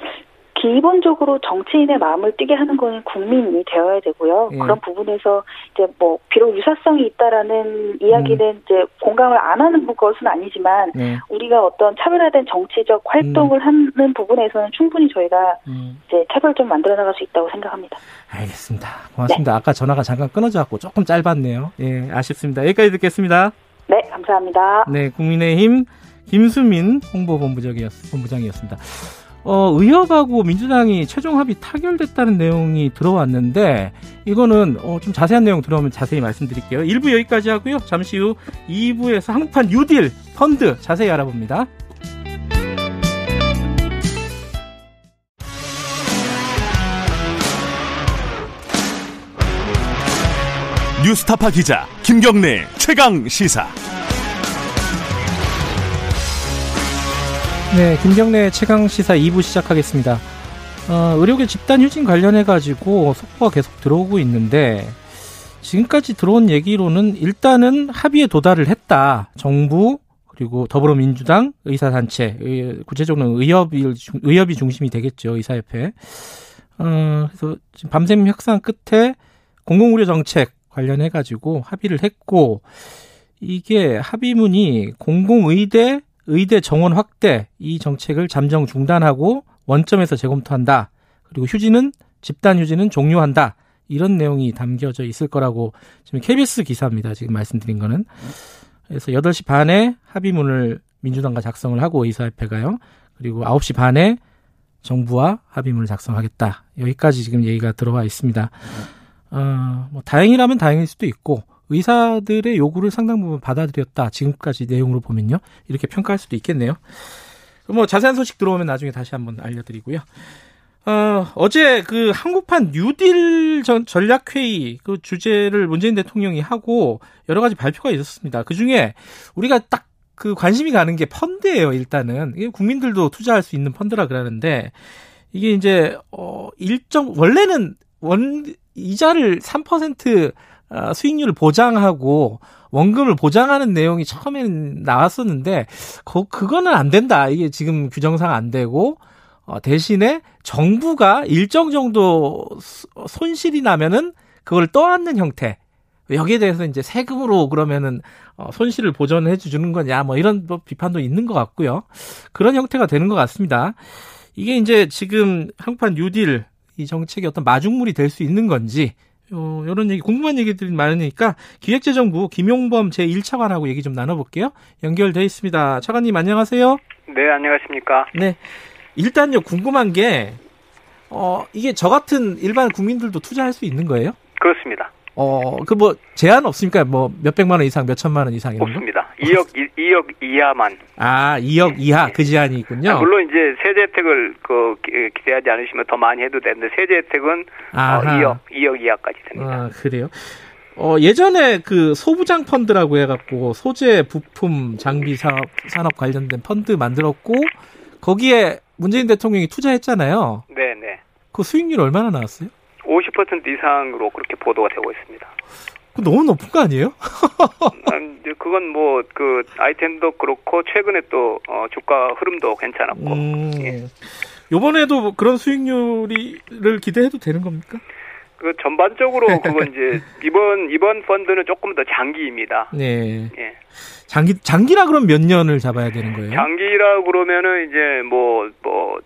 기본적으로 정치인의 마음을 뛰게 하는 거는 국민이 되어야 되고요. 예. 그런 부분에서 이제 뭐 비록 유사성이 있다라는 이야기는 음. 이제 공감을 안 하는 것은 아니지만 네. 우리가 어떤 차별화된 정치적 활동을 하는 부분에서는 충분히 저희가 음, 이제 차별점 만들어 나갈 수 있다고 생각합니다. 알겠습니다. 고맙습니다. 아까 전화가 잠깐 끊어져 갖고 조금 짧았네요. 예, 아쉽습니다. 여기까지 듣겠습니다. 네, 감사합니다. 네, 국민의힘 김수민 홍보본부장이었, 본부장이었습니다. 어, 의협하고 민주당이 최종 합의 타결됐다는 내용이 들어왔는데, 이거는, 어, 좀 자세한 내용 들어오면 자세히 말씀드릴게요. 1부 여기까지 하고요. 잠시 후 2부에서 한국판 뉴딜 펀드 자세히 알아봅니다. 뉴스타파 기자 김경래 최강 시사. 네, 김경래 최강 시사 2부 시작하겠습니다. 어, 의료계 집단 휴진 관련해 가지고 속보가 계속 들어오고 있는데 지금까지 들어온 얘기로는 일단은 합의에 도달을 했다. 정부 그리고 더불어민주당 의사단체 의- 구체적으로는 의협이 의협이 중심이 되겠죠 의사협회. 어, 그래서 지금 밤샘 협상 끝에 공공의료 정책 관련해 가지고 합의를 했고 이게 합의문이 공공의대 의대 정원 확대 이 정책을 잠정 중단하고 원점에서 재검토한다. 그리고 휴지는 집단 휴지는 종료한다. 이런 내용이 담겨져 있을 거라고 지금 KBS 기사입니다. 지금 말씀드린 거는. 그래서 8시 반에 합의문을 민주당과 작성을 하고 의사협회가요. 그리고 9시 반에 정부와 합의문을 작성하겠다. 여기까지 지금 얘기가 들어와 있습니다. 어, 뭐 다행이라면 다행일 수도 있고 의사들의 요구를 상당 부분 받아들였다. 지금까지 내용으로 보면요. 이렇게 평가할 수도 있겠네요. 뭐 자세한 소식 들어오면 나중에 다시 한번 알려드리고요. 어, 어제 그 한국판 뉴딜 전, 전략회의 그 주제를 문재인 대통령이 하고 여러 가지 발표가 있었습니다. 그 중에 우리가 딱 그 관심이 가는 게 펀드예요, 일단은. 이게 국민들도 투자할 수 있는 펀드라 그러는데 이게 이제, 어, 일정, 원래는 원, 이자를 3% 어, 수익률을 보장하고 원금을 보장하는 내용이 처음에는 나왔었는데 그 그거는 안 된다. 이게 지금 규정상 안 되고 어, 대신에 정부가 일정 정도 수- 손실이 나면은 그걸 떠안는 형태. 여기에 대해서 이제 세금으로 그러면은 어, 손실을 보전해 주는 거냐 뭐 이런 뭐 비판도 있는 것 같고요. 그런 형태가 되는 것 같습니다. 이게 이제 지금 한국판 뉴딜 이 정책이 어떤 마중물이 될 수 있는 건지 어, 이런 얘기 궁금한 얘기들이 많으니까 기획재정부 김용범 제1차관하고 얘기 좀 나눠볼게요. 연결돼 있습니다. 차관님 안녕하세요. 네, 안녕하십니까. 네. 일단요 궁금한 게 어, 이게 저 같은 일반 국민들도 투자할 수 있는 거예요? 그렇습니다. 어, 그 뭐 제한 없습니까? 뭐 몇백만 원 이상, 몇천만 원 이상 이런 거? 없습니다. 2억, 2, 억 이하만. 아, 2억 이하 그 제한이 있군요. 아, 물론 이제 세제 혜택을 그 기- 기대하지 않으시면 더 많이 해도 되는데 세제 혜택은 어, 아하. 2억, 2억 이하까지 됩니다. 아, 그래요? 어, 예전에 그 소부장 펀드라고 해갖고 소재, 부품, 장비 산업, 산업 관련된 펀드 만들었고 거기에 문재인 대통령이 투자했잖아요. 네네. 그 수익률 얼마나 나왔어요? 50% 이상으로 그렇게 보도가 되고 있습니다. 그 너무 높은 거 아니에요? 음, 이제 그건 뭐 그 아이템도 그렇고 최근에 또 어, 주가 흐름도 괜찮았고 음, 예. 요번에도 뭐 그런 수익률을 기대해도 되는 겁니까? 그 전반적으로 그건 이제 이번 이번 펀드는 조금 더 장기입니다. 네. 예. 장기, 장기라 그럼 몇 년을 잡아야 되는 거예요? 장기라 그러면은 이제 뭐뭐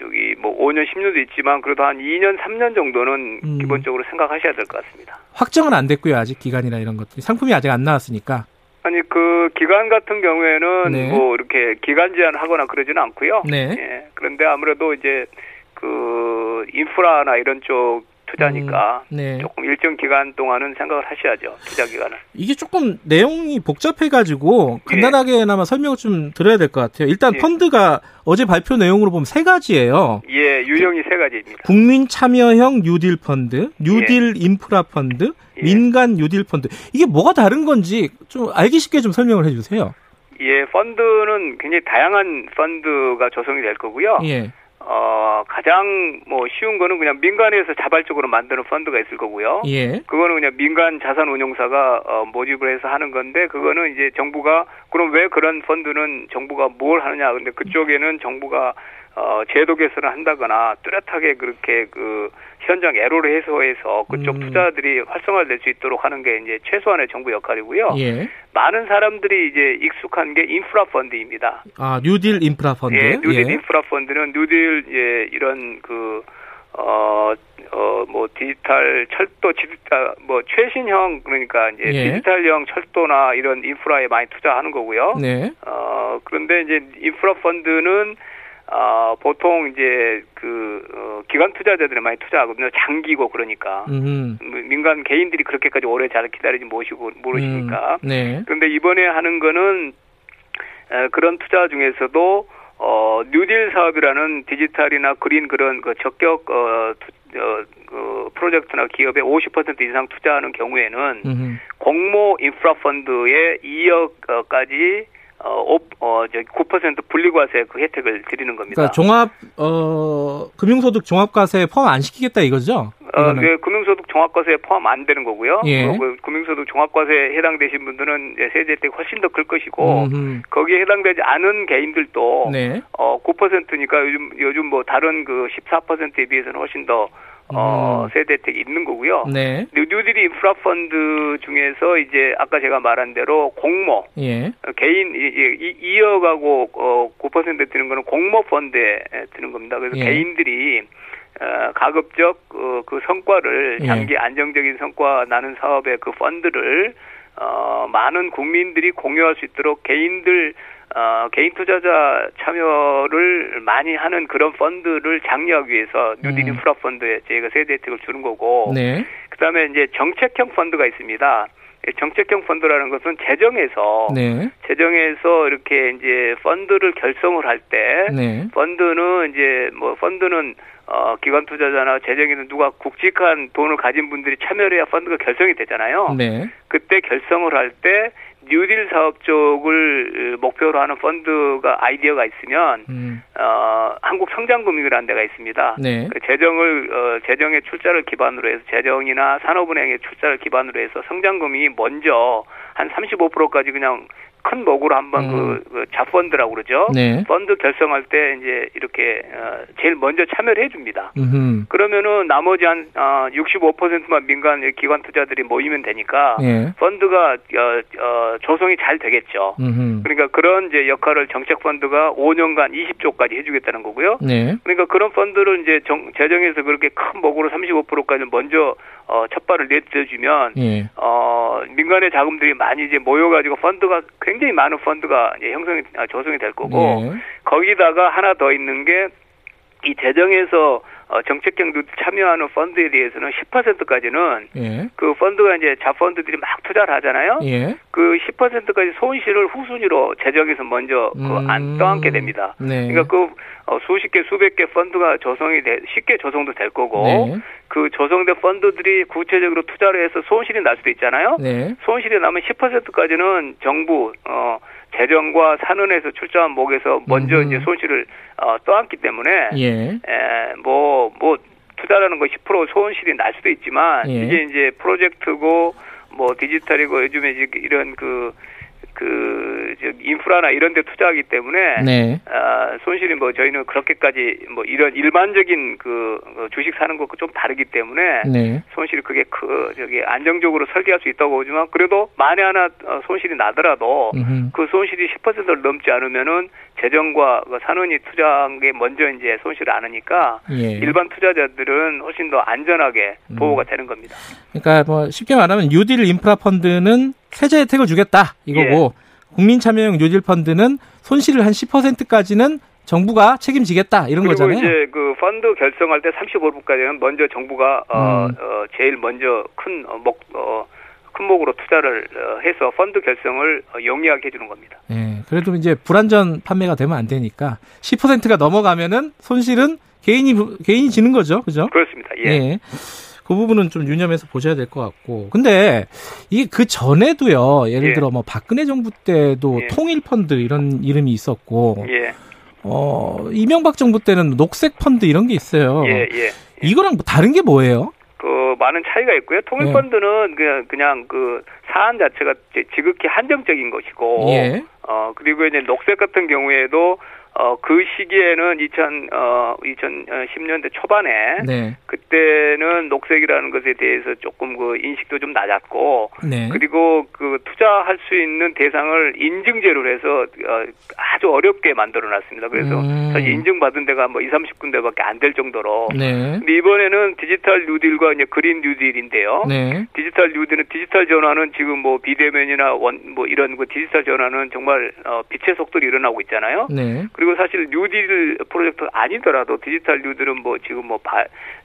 저기 뭐 5년 10년도 있지만 그래도 한 2년 3년 정도는 음. 기본적으로 생각하셔야 될 것 같습니다. 확정은 안 됐고요, 아직 기간이나 이런 것들이. 상품이 아직 안 나왔으니까. 아니 그 기간 같은 경우에는 네. 뭐 이렇게 기간 제한하거나 그러지는 않고요. 네. 예. 그런데 아무래도 이제 그 인프라나 이런 쪽 투자니까 음, 네. 조금 일정 기간 동안은 생각을 하셔야죠. 투자 기간을. 이게 조금 내용이 복잡해가지고 간단하게나마 설명을 좀 드려야 될 것 같아요. 일단 예. 펀드가 어제 발표 내용으로 보면 세 가지예요. 예, 유형이 세 가지입니다. 국민 참여형 뉴딜 펀드, 뉴딜 인프라 펀드, 예. 민간 뉴딜 펀드. 이게 뭐가 다른 건지 좀 알기 쉽게 좀 설명을 해주세요. 예, 펀드는 굉장히 다양한 펀드가 조성이 될 거고요. 예. 어, 가장 뭐 쉬운 거는 그냥 민간에서 자발적으로 만드는 펀드가 있을 거고요. 예. 그거는 그냥 민간 자산 운용사가 어, 모집을 해서 하는 건데 그거는 이제 정부가 그럼 왜 그런 펀드는 정부가 뭘 하느냐 근데 그쪽에는 정부가 어, 제도 개선을 한다거나 뚜렷하게 그렇게 그 현장 애로를 해소해서 그쪽 음. 투자들이 활성화될 수 있도록 하는 게 이제 최소한의 정부 역할이고요. 예. 많은 사람들이 이제 익숙한 게 인프라 펀드입니다. 아, 뉴딜 인프라 펀드. 예, 뉴딜 예. 인프라 펀드는 뉴딜 예, 이런 그 어, 어, 뭐, 디지털, 철도, 디지털, 뭐, 최신형, 그러니까, 이제, 예. 디지털형 철도나 이런 인프라에 많이 투자하는 거고요. 네. 어, 그런데 이제, 인프라 펀드는, 어, 보통 이제, 그, 어, 기관 투자자들이 많이 투자하거든요. 장기고, 그러니까. 음. 민간 개인들이 그렇게까지 오래 잘 기다리지 못하시고, 못하시니까. 음, 네. 그런데 이번에 하는 거는 에, 그런 투자 중에서도 어 뉴딜 사업이라는 디지털이나 그린 그런 그 적격 어, 투, 어, 그 프로젝트나 기업에 50% 이상 투자하는 경우에는 음. 공모 인프라 펀드에 2억까지 어, 오- 어, 저, 9% 분리과세 그 혜택을 드리는 겁니다. 그러니까 종합 어 금융소득 종합과세 포함 안 시키겠다 이거죠? 어. 네, 금융소득 종합과세에 포함 안 되는 거고요. 예. 어, 그 금융소득 종합과세에 해당되신 분들은 세제 혜택이 훨씬 더 클 것이고 음흠. 거기에 해당되지 않은 개인들도 네. 어 9%니까 요즘 요즘 뭐 다른 그 14%에 비해서는 훨씬 더 어, 음. 세제 혜택이 있는 거고요. 네. 뉴- 뉴딜이 인프라 펀드 중에서 이제 아까 제가 말한 대로 공모 예. 어, 개인 이, 이, 2억하고 어, 9% 드는 거는 공모 펀드에 드는 겁니다. 그래서 예. 개인들이 어, 가급적 어, 그 성과를 예. 장기 안정적인 성과 나는 사업의 그 펀드를 어, 많은 국민들이 공유할 수 있도록 개인들 어, 개인 투자자 참여를 많이 하는 그런 펀드를 장려하기 위해서 뉴딜 음. 인프라 펀드에 저희가 세대 혜택을 주는 거고 네. 그다음에 이제 정책형 펀드가 있습니다. 이 정책형 펀드라는 것은 재정에서 네. 재정에서 이렇게 이제 펀드를 결성을 할때 네. 펀드는 이제 뭐 펀드는 어 기관 투자자나 재정에는 누가 굵직한 돈을 가진 분들이 참여를 해야 펀드가 결성이 되잖아요. 네. 그때 결성을 할 때 뉴딜 사업 쪽을 목표로 하는 펀드가 아이디어가 있으면 음. 어 한국 성장금융이라는 데가 있습니다. 네. 그 재정을 어, 재정의 출자를 기반으로 해서 재정이나 산업은행의 출자를 기반으로 해서 성장금이 먼저 한 35%까지 그냥 큰 목으로 한번 음. 그, 그 자펀드라고 그러죠. 네. 펀드 결성할 때 이제 이렇게 어, 제일 먼저 참여를 해줍니다. 음. 그러면은 나머지 한 어, 65%만 민간 기관 투자들이 모이면 되니까 예. 펀드가 어, 어, 조성이 잘 되겠죠. 음. 그러니까 그런 이제 역할을 정책 펀드가 5년간 20조까지 해주겠다는 거고요. 네. 그러니까 그런 펀드를 이제 정, 재정에서 그렇게 큰 목으로 35%까지 먼저 어, 첫 발을 내딛어주면 예. 어, 민간의 자금들이 많이 이제 모여가지고 펀드가 굉장히 많은 펀드가 형성이 아, 조성이 될 거고 예. 거기다가 하나 더 있는 게 이 재정에서 어, 정책형 누 참여하는 펀드에 대해서는 10%까지는 예. 그 펀드가 이제 자펀드들이 막 투자를 하잖아요. 예. 그 10%까지 손실을 후순위로 재정에서 먼저 그 음. 안 떠안게 됩니다. 네. 그러니까 그 어, 수십 개 수백 개 펀드가 조성이 돼 쉽게 조성도 될 거고 네. 그 조성된 펀드들이 구체적으로 투자를 해서 손실이 날 수도 있잖아요. 네. 손실이 나면 10%까지는 정부 어 재정과 산은에서 출자한 목에서 먼저 음. 이제 손실을 어, 떠안기 때문에 예. 뭐뭐 뭐 투자라는 거 10% 손실이 날 수도 있지만 예. 이게 이제 프로젝트고 뭐 디지털이고 요즘에 이제 이런 그 그, 저, 인프라나 이런 데 투자하기 때문에, 네. 아, 손실이 뭐 저희는 그렇게까지 뭐 이런 일반적인 그, 그 주식 사는 것과 좀 다르기 때문에, 네. 손실이 그게 그, 저기, 안정적으로 설계할 수 있다고 보지만, 그래도 만에 하나 어, 손실이 나더라도, 음흠. 그 손실이 10%를 넘지 않으면은 재정과 그 산원이 투자한 게 먼저 이제 손실을 안 하니까, 예. 일반 투자자들은 훨씬 더 안전하게 음. 보호가 되는 겁니다. 그러니까 뭐 쉽게 말하면 뉴딜 인프라 펀드는 세제 혜택을 주겠다 이거고 예. 국민 참여형 뉴딜 펀드는 손실을 한 10%까지는 정부가 책임지겠다 이런 그리고 거잖아요. 이제 그 펀드 결성할 때 35%까지는 먼저 정부가 어, 음. 어 제일 먼저 큰 어, 목, 어, 큰 목으로 투자를 어, 해서 펀드 결성을 어, 용이하게 해주는 겁니다. 예, 그래도 이제 불안전 판매가 되면 안 되니까 10%가 넘어가면은 손실은 개인이 개인이 지는 거죠, 그죠? 그렇습니다. 예. 그 부분은 좀 유념해서 보셔야 될 것 같고. 근데 이게 그 전에도요. 예를 예. 들어 뭐 박근혜 정부 때도 예. 통일 펀드 이런 이름이 있었고 예. 어, 이명박 정부 때는 녹색 펀드 이런 게 있어요. 예. 예. 이거랑 뭐 다른 게 뭐예요? 그 많은 차이가 있고요. 통일 펀드는 그냥 그냥 그 사안 자체가 지극히 한정적인 것이고 예. 어 그리고 이제 녹색 같은 경우에도 어 그 시기에는 2000 어 2010년대 초반에 네. 그때는 녹색이라는 것에 대해서 조금 그 인식도 좀 낮았고 네. 그리고 그 투자할 수 있는 대상을 인증제로 해서 어, 아주 어렵게 만들어 놨습니다. 그래서 음. 사실 인증받은 데가 뭐 2, 30군데밖에 안 될 정도로 네. 근데 이번에는 디지털 뉴딜과 이제 그린 뉴딜인데요. 네. 디지털 뉴딜은 디지털 전환은 지금 뭐 비대면이나 원 뭐 이런 그 디지털 전환은 정말 어 빛의 속도로 일어나고 있잖아요. 네. 그리고 사실 뉴딜 프로젝트 아니더라도 디지털 뉴딜은 뭐 지금 뭐 바,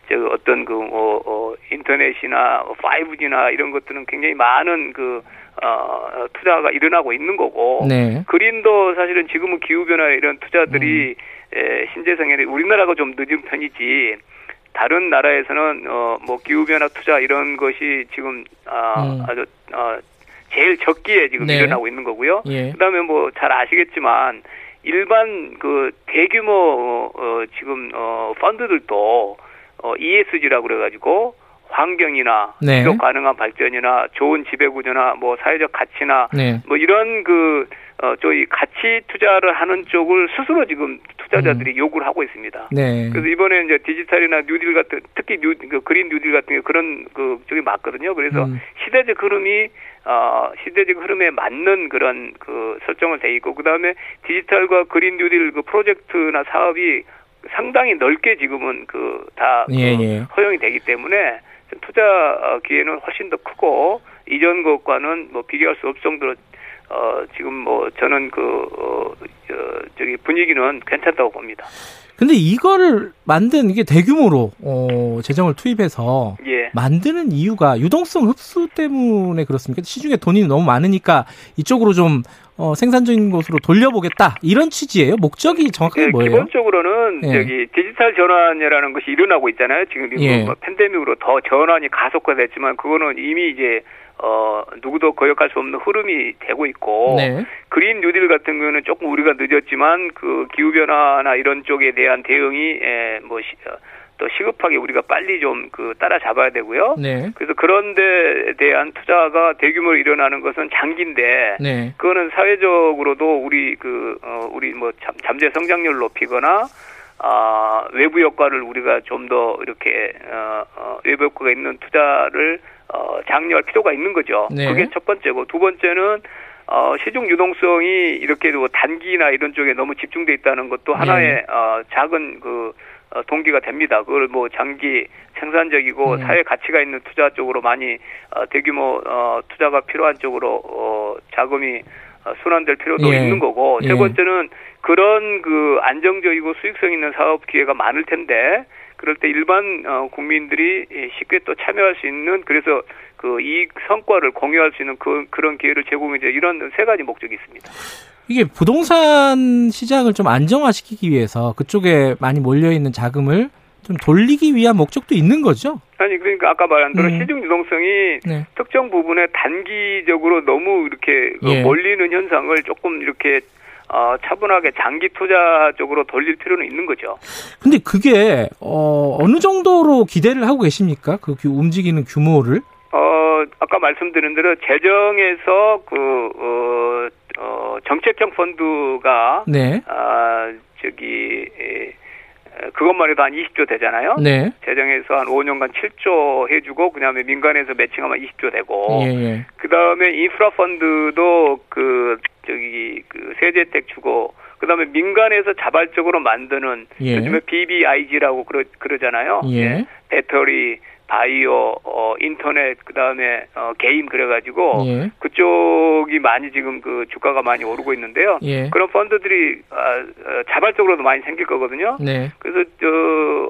저 어떤 그뭐 어, 인터넷이나 5G나 이런 것들은 굉장히 많은 그 어, 투자가 일어나고 있는 거고 네. 그린도 사실은 지금은 기후 변화 이런 투자들이 음. 에, 신재생에 우리나라가 좀 늦은 편이지 다른 나라에서는 어 뭐 기후 변화 투자 이런 것이 지금 아 음. 아주 어 제일 적기에 지금 네. 일어나고 있는 거고요. 예. 그다음에 뭐 잘 아시겠지만 일반 그 대규모 어 지금 어 펀드들도 어 ESG라고 그래 가지고 환경이나 네. 지속 가능한 발전이나 좋은 지배 구조나 뭐 사회적 가치나 네. 뭐 이런 그 어, 저희 가치 투자를 하는 쪽을 스스로 지금 투자자들이 요구를 하고 있습니다. 네. 그래서 이번에 이제 디지털이나 뉴딜 같은 특히 뉴, 그 그린 뉴딜 같은 게 그런 그 쪽이 맞거든요. 그래서 음. 시대적 흐름이 어 시대적 흐름에 맞는 그런 그 설정을 돼 있고 그다음에 디지털과 그린 뉴딜 그 프로젝트나 사업이 상당히 넓게 지금은 그다 예, 예. 허용이 되기 때문에 좀 투자 어, 기회는 훨씬 더 크고 이전 것과는 뭐 비교할 수 없을 정도로 어 지금 뭐 저는 그 어, 저, 저기 분위기는 괜찮다고 봅니다. 근데 이거를 만든 이게 대규모로 어, 재정을 투입해서 예. 만드는 이유가 유동성 흡수 때문에 그렇습니까? 시중에 돈이 너무 많으니까 이쪽으로 좀 어, 생산적인 곳으로 돌려보겠다 이런 취지예요. 목적이 정확하게 예, 뭐예요? 기본적으로는 예. 저기 디지털 전환이라는 것이 일어나고 있잖아요. 지금 예. 뭐 팬데믹으로 더 전환이 가속화됐지만 그거는 이미 이제 어 누구도 거역할 수 없는 흐름이 되고 있고 네. 그린 뉴딜 같은 경우는 조금 우리가 늦었지만 그 기후 변화나 이런 쪽에 대한 대응이 에, 뭐 시, 어, 또 시급하게 우리가 빨리 좀 그 따라잡아야 되고요. 네. 그래서 그런 데 대한 투자가 대규모로 일어나는 것은 장기인데 네. 그거는 사회적으로도 우리 그 어, 우리 뭐 잠, 잠재 성장률 높이거나 아 외부 효과를 우리가 좀 더 이렇게 어, 어, 외부 효과가 있는 투자를 어, 장려할 필요가 있는 거죠. 네. 그게 첫 번째고 두 번째는 어, 시중 유동성이 이렇게 뭐 단기나 이런 쪽에 너무 집중돼 있다는 것도 하나의 네. 어, 작은 그 어, 동기가 됩니다. 그걸 뭐 장기 생산적이고 음. 사회 가치가 있는 투자 쪽으로 많이 어, 대규모 어, 투자가 필요한 쪽으로 어, 자금이 어, 순환될 필요도 예. 있는 거고 예. 세 번째는 그런 그 안정적이고 수익성 있는 사업 기회가 많을 텐데 그럴 때 일반 어, 국민들이 예, 쉽게 또 참여할 수 있는 그래서 그 이익 성과를 공유할 수 있는 그, 그런 기회를 제공해줘 이런 세 가지 목적이 있습니다. 이게 부동산 시장을 좀 안정화시키기 위해서 그쪽에 많이 몰려 있는 자금을 좀 돌리기 위한 목적도 있는 거죠. 아니 그러니까 아까 말한 대로 음. 시중 유동성이 네. 특정 부분에 단기적으로 너무 이렇게 그 예. 몰리는 현상을 조금 이렇게 어, 차분하게 장기 투자 쪽으로 돌릴 필요는 있는 거죠. 근데 그게 어, 어느 정도로 기대를 하고 계십니까? 그 규- 움직이는 규모를? 어, 아까 말씀드린 대로 재정에서 그, 어, 어, 정책형 펀드가, 네. 아, 저기, 에, 에, 그것만 해도 한 20조 되잖아요. 네. 재정에서 한 5년간 7조 해주고, 그 다음에 민간에서 매칭하면 20조 되고, 예, 예. 그 다음에 인프라 펀드도 그, 저기, 그 세제택 주고, 그 다음에 민간에서 자발적으로 만드는, 예. 요즘에 BBIG라고 그러, 그러잖아요. 예. 배터리, 바이오, 어, 인터넷, 그 다음에, 어, 게임 그래가지고, 예. 그쪽이 많이 지금 그 주가가 많이 오르고 있는데요. 예. 그런 펀드들이, 아, 어, 자발적으로도 많이 생길 거거든요. 네. 그래서, 저,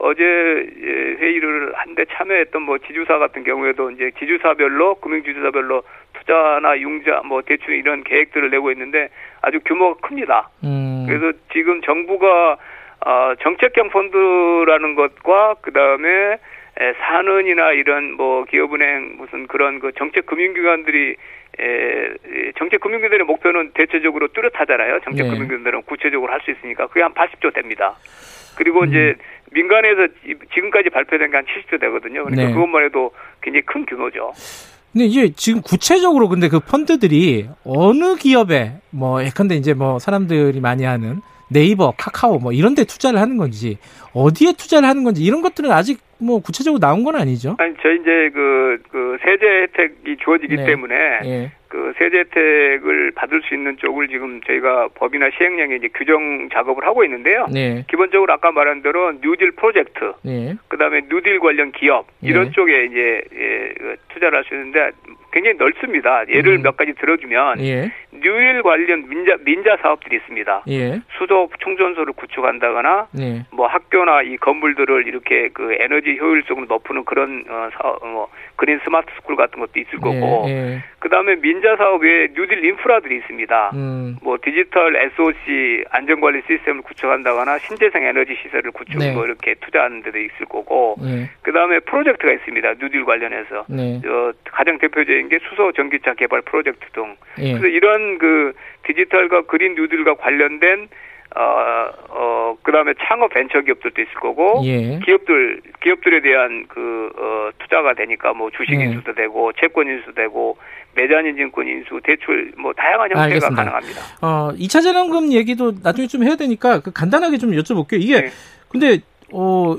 어제 예, 회의를 한데 참여했던 뭐 지주사 같은 경우에도 이제 지주사별로, 금융지주사별로 투자나 융자, 뭐 대출 이런 계획들을 내고 있는데 아주 규모가 큽니다. 음. 그래서 지금 정부가 어, 정책형 펀드라는 것과 그 다음에 산은이나 이런 뭐 기업은행 무슨 그런 그 정책 금융기관들이 에, 에, 정책 금융기관들의 목표는 대체적으로 뚜렷하잖아요. 정책 네. 금융기관들은 구체적으로 할 수 있으니까 그게 한 80조 됩니다. 그리고 음. 이제 민간에서 지- 지금까지 발표된 게 한 70조 되거든요. 그러니까 네. 그것만 해도 굉장히 큰 규모죠. 근데 이제 지금 구체적으로 근데 그 펀드들이 어느 기업에 뭐 예컨대 이제 뭐 사람들이 많이 하는 네이버, 카카오 뭐 이런 데 투자를 하는 건지 어디에 투자를 하는 건지 이런 것들은 아직 뭐 구체적으로 나온 건 아니죠. 아니 저희 이제 그, 그 세제 혜택이 주어지기 네. 때문에 예. 그 세제 혜택을 받을 수 있는 쪽을 지금 저희가 법이나 시행령에 이제 규정 작업을 하고 있는데요. 네. 기본적으로 아까 말한 대로 뉴딜 프로젝트, 네. 그다음에 뉴딜 관련 기업 이런 네. 쪽에 이제 예, 그 투자를 할 수 있는데 굉장히 넓습니다. 예를 음. 몇 가지 들어주면 예. 뉴딜 관련 민자 민자 사업들이 있습니다. 예. 수소 충전소를 구축한다거나 네. 뭐 학교나 이 건물들을 이렇게 그 에너지 효율성을 높이는 그런 어, 사, 어, 뭐 그린 스마트 스쿨 같은 것도 있을 거고 예. 예. 그다음에 민자 사업 외에 뉴딜 인프라들이 있습니다. 음. 뭐 디지털 SOC 안전관리 시스템을 구축한다거나 신재생 에너지 시설을 구축 네. 뭐 이렇게 투자하는 데도 있을 거고 예. 그다음에 프로젝트가 있습니다. 뉴딜 관련해서 네. 저 가장 대표적인 게 수소 전기차 개발 프로젝트 등 예. 그래서 이런 그 디지털과 그린 뉴딜과 관련된 어, 어, 그 다음에 창업 벤처 기업들도 있을 거고, 예. 기업들, 기업들에 대한 그, 어, 투자가 되니까 뭐 주식 네. 인수도 되고, 채권 인수도 되고, 매장인 증권 인수, 대출, 뭐 다양한 형태가 알겠습니다. 가능합니다. 어, 2차 재난금 얘기도 나중에 좀 해야 되니까 그 간단하게 좀 여쭤볼게요. 이게 네. 근데 어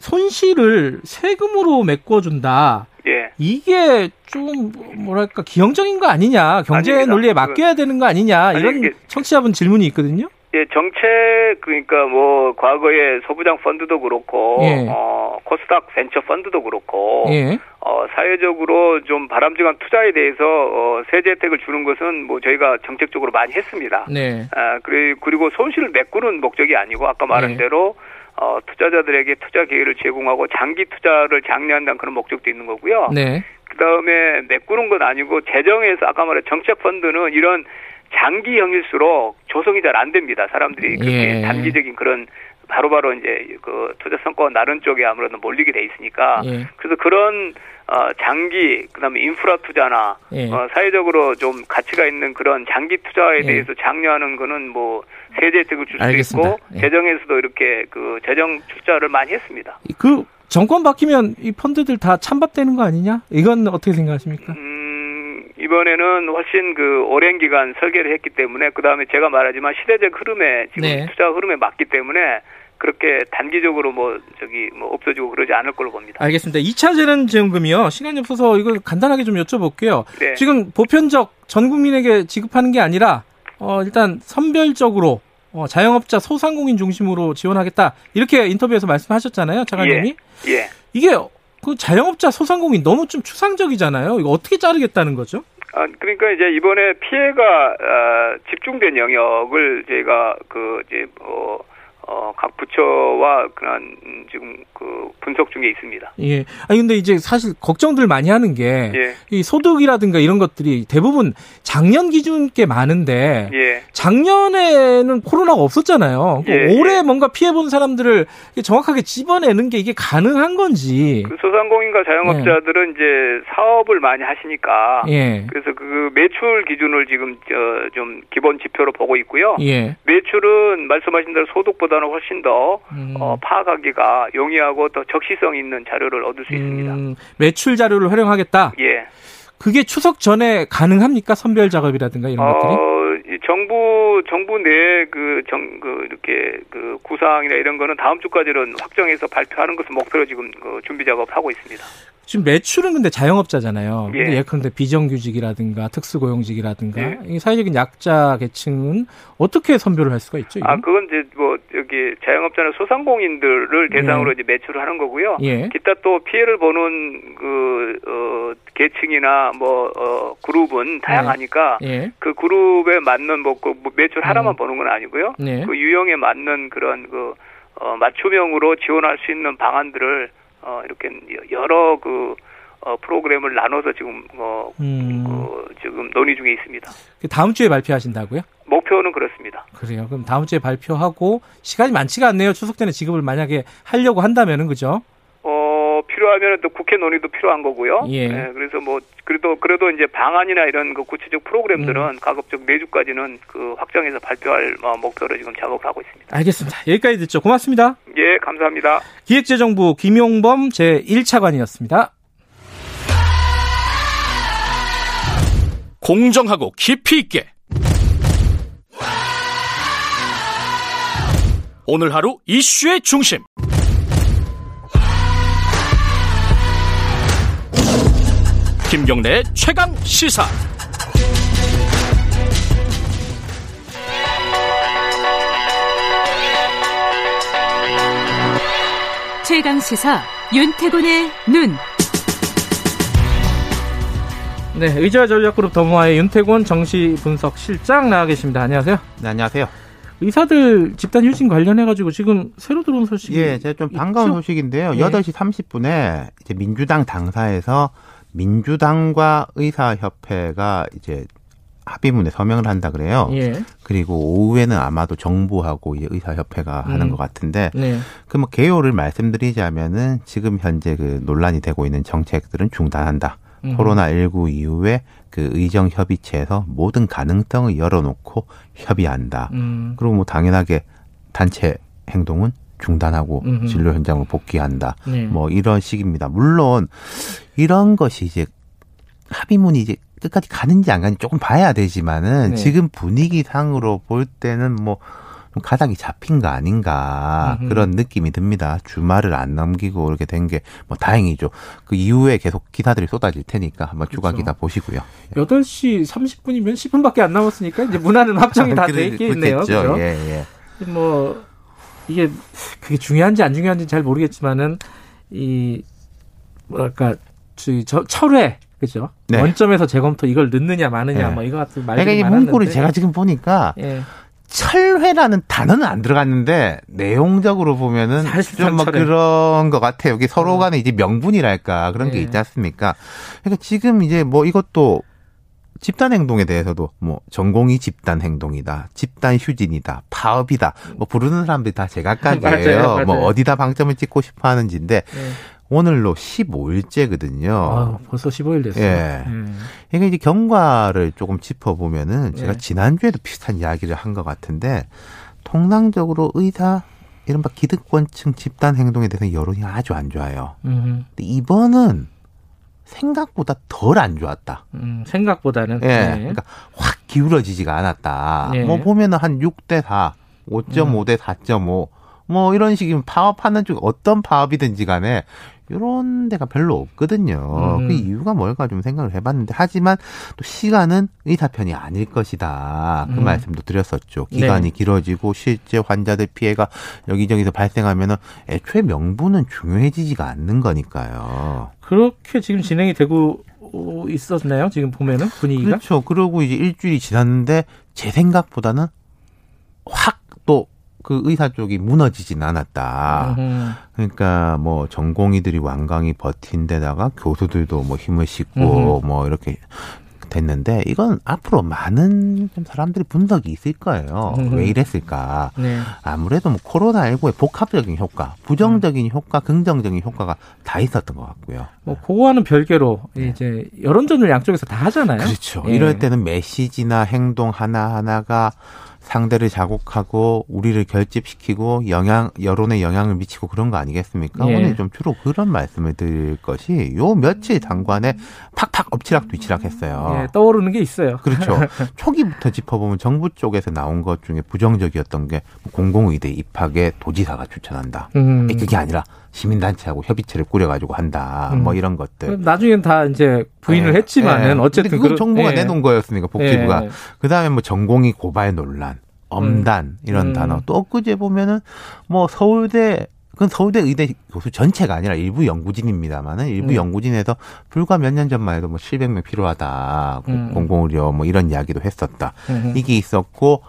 손실을 세금으로 메꿔준다. 예. 이게 좀 뭐랄까 기형적인 거 아니냐 경제 아닙니다. 논리에 맡겨야 되는 거 아니냐 아니, 이런 이게- 청취자분 질문이 있거든요. 예, 정책, 그러니까 뭐, 과거에 소부장 펀드도 그렇고, 예. 어, 코스닥 벤처 펀드도 그렇고, 예, 어, 사회적으로 좀 바람직한 투자에 대해서, 어, 세제 혜택을 주는 것은 뭐 저희가 정책적으로 많이 했습니다. 네, 아, 그리- 그리고 손실을 메꾸는 목적이 아니고 아까 말한 네. 대로 어, 투자자들에게 투자 기회를 제공하고 장기 투자를 장려한다는 그런 목적도 있는 거고요. 네, 그 다음에 메꾸는 건 아니고 재정에서 아까 말한 정책 펀드는 이런 장기형일수록 조성이 잘 안 됩니다. 사람들이 그렇게 예. 단기적인 그런 바로바로 이제 그 투자 성과가 나른 쪽에 아무래도 몰리게 돼 있으니까 예. 그래서 그런 어, 장기 그다음에 인프라 투자나 예. 어, 사회적으로 좀 가치가 있는 그런 장기 투자에 예. 대해서 장려하는 거는 뭐 세제 혜택을 줄 알겠습니다. 있고 예. 재정에서도 이렇게 그 재정 투자를 많이 했습니다. 그 정권 바뀌면 이 펀드들 다 찬밥되는 거 아니냐? 이건 어떻게 생각하십니까? 음, 이번에는 훨씬 그 오랜 기간 설계를 했기 때문에 그 다음에 제가 말하지만 시대적 흐름에 지금 네. 투자 흐름에 맞기 때문에 그렇게 단기적으로 뭐 저기 뭐 없어지고 그러지 않을 걸로 봅니다. 알겠습니다. 2차 재난지원금이요. 시간이 없어서 이거 간단하게 좀 여쭤볼게요. 네. 지금 보편적 전 국민에게 지급하는 게 아니라 어, 일단 선별적으로 어, 자영업자 소상공인 중심으로 지원하겠다 이렇게 인터뷰에서 말씀하셨잖아요, 차관님이. 예. 이게 그 자영업자 소상공인 너무 좀 추상적이잖아요. 이거 어떻게 자르겠다는 거죠? 아, 그러니까 이제 이번에 피해가 어, 집중된 영역을 저희가 그 이제 어, 어, 각 부처와 그런 음, 지금 그 분석 중에 있습니다. 예. 아니 근데 이제 사실 걱정들 많이 하는 게이 예. 소득이라든가 이런 것들이 대부분 작년 기준 꽤 많은데 예. 작년에는 코로나가 없었잖아요. 그 예, 올해 예. 뭔가 피해 본 사람들을 정확하게 집어내는 게 이게 가능한 건지. 그 소상공인과 자영업자들은 이제 사업을 많이 하시니까 예. 그래서 그 매출 기준을 지금 저좀 기본 지표로 보고 있고요. 예. 매출은 말씀하신 대로 소득보다 는 훨씬 더 음. 어, 파악하기가 용이하고 더 적시성 있는 자료를 얻을 수 있습니다. 음, 매출 자료를 활용하겠다. 예. 그게 추석 전에 가능합니까? 선별 작업이라든가 이런 것들이? 어, 이 정부 정부 내그정그 이렇게 그 구상이나 이런 거는 다음 주까지는 확정해서 발표하는 것을 목표로 지금 그 준비 작업하고 있습니다. 지금 매출은 근데 자영업자잖아요. 예. 예컨대 비정규직이라든가 특수고용직이라든가 네. 이 사회적인 약자 계층은 어떻게 선별을 할 수가 있죠? 아 이건? 그건 이제 뭐 여기 자영업자나 소상공인들을 대상으로 이제 매출을 하는 거고요. 예. 기타 또 피해를 보는 그 어, 계층이나 뭐 어, 그룹은 다양하니까 예. 그 그룹에 맞는 뭐, 그 매출 하나만 음. 보는 건 아니고요. 네. 그 유형에 맞는 그런 그 어, 맞춤형으로 지원할 수 있는 방안들을 어, 이렇게 여러 그 어, 프로그램을 나눠서 지금 어, 음, 어, 지금 논의 중에 있습니다. 그 다음 주에 발표하신다고요? 목표는 그렇습니다. 그래요. 그럼 다음 주에 발표하고 시간이 많지가 않네요. 추석 전에 지급을 만약에 하려고 한다면은 그죠? 어, 필요하면 또 국회 논의도 필요한 거고요. 예. 그래서 뭐 그래도 그래도 이제 방안이나 이런 그 구체적 프로그램들은 음. 가급적 내주까지는 그 확정해서 발표할 어, 목표로 지금 작업을 하고 있습니다. 알겠습니다. 여기까지 듣죠. 고맙습니다. 예, 감사합니다. 기획재정부 김용범 제 1차관이었습니다. 공정하고 깊이 있게 오늘 하루 이슈의 중심 김경래의 최강 시사 최강 시사 윤태곤의 눈. 네, 의자 전략그룹 더모아의 윤태곤 정시 분석 실장 나와 계십니다. 안녕하세요. 네, 안녕하세요. 의사들 집단 휴진 관련해가지고 지금 새로 들어온 소식이 예, 제가 좀 반가운 있죠? 소식인데요. 예. 8시 30분에 이제 민주당 당사에서 민주당과 의사협회가 이제 합의문에 서명을 한다 그래요. 예. 그리고 오후에는 아마도 정부하고 이제 의사협회가 하는 음. 것 같은데 네. 그뭐 개요를 말씀드리자면은 지금 현재 그 논란이 되고 있는 정책들은 중단한다. 음. 코로나19 이후에 그 의정 협의체에서 모든 가능성을 열어놓고 협의한다. 음. 그리고 뭐 당연하게 단체 행동은 중단하고 음흠. 진료 현장으로 복귀한다. 네. 뭐 이런 식입니다. 물론 이런 것이 이제 합의문이 이제 끝까지 가는지 안 가는지 조금 봐야 되지만은 네. 지금 분위기 상으로 볼 때는 뭐좀 가닥이 잡힌 거 아닌가 음흠. 그런 느낌이 듭니다. 주말을 안 넘기고 이렇게 된 게 뭐 다행이죠. 그 이후에 계속 기사들이 쏟아질 테니까 한번 추가 그렇죠. 기사 보시고요. 8시 30분이면 10분밖에 안 남았으니까 이제 문화는 확정이 다 돼 있겠네요. 그렇겠죠. 그죠? 예, 예. 뭐 이게 그게 중요한지 안 중요한지 잘 모르겠지만은 이 뭐랄까 저, 저 철회 그죠? 네. 원점에서 재검토 이걸 넣느냐 마느냐 네. 뭐 이거 같은 그러니까 말들이 이 많았는데 문구를 제가 지금 보니까 예. 철회라는 단어는 안 들어갔는데 내용적으로 보면은 좀뭐 철회. 그런 것 같아요. 여기 서로 간에 이제 명분이랄까 그런 게 네. 있지 않습니까? 그러니까 지금 이제 뭐 이것도 집단 행동에 대해서도 뭐 전공이 집단 행동이다, 집단 휴진이다, 파업이다, 뭐 부르는 사람들이 다 제각각이에요. 맞아요, 맞아요. 뭐 어디다 방점을 찍고 싶어 하는지인데 예. 오늘로 15일째거든요. 아, 벌써 15일 됐어요. 예. 음. 그러니까 이제 경과를 조금 짚어보면은 제가 네. 지난주에도 비슷한 이야기를 한 것 같은데 통상적으로 의사 이른바 기득권층 집단 행동에 대해서 여론이 아주 안 좋아요. 음, 근데 이번은 생각보다 덜 안 좋았다. 음, 생각보다는 예. 네. 그러니까 확 기울어지지가 않았다. 예. 뭐 보면은 한 6대 4, 5.5대 4.5, 뭐 이런 식이면 파업하는 쪽 어떤 파업이든지 간에 이런 데가 별로 없거든요. 음. 그 이유가 뭘까 좀 생각을 해봤는데 하지만 또 시간은 의사 편이 아닐 것이다. 그 음. 말씀도 드렸었죠. 기간이 네. 길어지고 실제 환자들 피해가 여기저기서 발생하면은 애초에 명분은 중요해지지가 않는 거니까요. 그렇게 지금 진행이 되고 있었나요? 지금 보면은 분위기가 그렇죠. 그러고 이제 일주일이 지났는데 제 생각보다는 확또 그 의사 쪽이 무너지진 않았다. 음흠. 그러니까 뭐 전공의들이 완강히 버틴 데다가 교수들도 뭐 힘을 싣고 뭐 이렇게 됐는데 이건 앞으로 많은 좀 사람들이 분석이 있을 거예요. 음흠. 왜 이랬을까? 네. 아무래도 뭐 코로나19의 복합적인 효과, 부정적인 효과, 긍정적인 효과가 다 있었던 것 같고요. 뭐 그거와는 별개로 이제 여론전을 양쪽에서 다 하잖아요. 그렇죠. 예. 이럴 때는 메시지나 행동 하나 하나가 상대를 자극하고 우리를 결집시키고 영향 여론에 영향을 미치고 그런 거 아니겠습니까? 예. 오늘 좀 주로 그런 말씀을 드릴 것이 요 며칠 당관에 팍팍 엎치락 뒤치락 했어요. 예, 떠오르는 게 있어요. 그렇죠. 초기부터 짚어보면 정부 쪽에서 나온 것 중에 부정적이었던 게 공공의대 입학에 도지사가 추천한다. 음. 그게 아니라 시민단체하고 협의체를 꾸려가지고 한다. 음. 뭐 이런 것들. 나중엔 다 이제 부인을 예. 했지만은 예. 어쨌든 그건 그런- 정부가 예. 내놓은 거였으니까 복지부가 예. 그다음에 뭐 전공의 고발 논란, 엄단 이런 음. 단어 또 엊그제 보면은 뭐 서울대 그건 서울대 의대 교수 전체가 아니라 일부 연구진입니다만은 일부 음. 연구진에서 불과 몇 년 전만 해도 뭐 700명 필요하다 음. 공공의료 뭐 이런 이야기도 했었다 음. 이게 있었고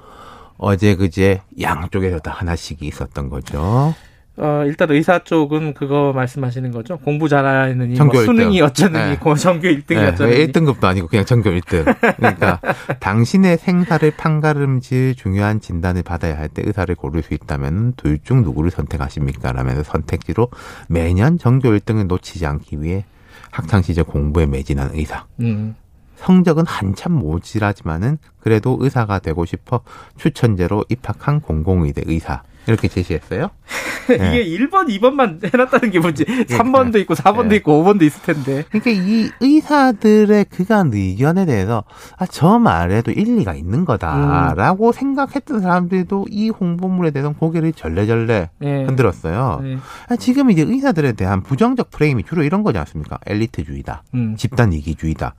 어제 그제 양쪽에서 다 하나씩이 있었던 거죠. 어, 일단 의사 쪽은 그거 말씀하시는 거죠. 공부 잘하느니 전교 뭐 수능이. 어쩌느니 네. 고 전교 1등이 네, 어쩌느니 1등급도 아니고 그냥 전교 1등. 그러니까 당신의 생사를 판가름질 중요한 진단을 받아야 할 때 의사를 고를 수 있다면 둘 중 누구를 선택하십니까? 라면서 선택지로 매년 전교 1등을 놓치지 않기 위해 학창 시절 공부에 매진한 의사. 음. 성적은 한참 모질하지만은 그래도 의사가 되고 싶어 추천제로 입학한 공공의대 의사. 이렇게 제시했어요. 네. 이게 1번, 2번만 해놨다는 게 뭐지? 3번도 있고 4번도 네. 있고 5번도 있을 텐데. 그러니까 이 의사들의 그간 의견에 대해서 아, 저 말에도 일리가 있는 거다라고 생각했던 사람들도 이 홍보물에 대해서 고개를 절레절레 예. 흔들었어요. 네. 아, 지금 이제 의사들에 대한 부정적 프레임이 주로 이런 거지 않습니까? 엘리트주의다, 음. 집단 이기주의다.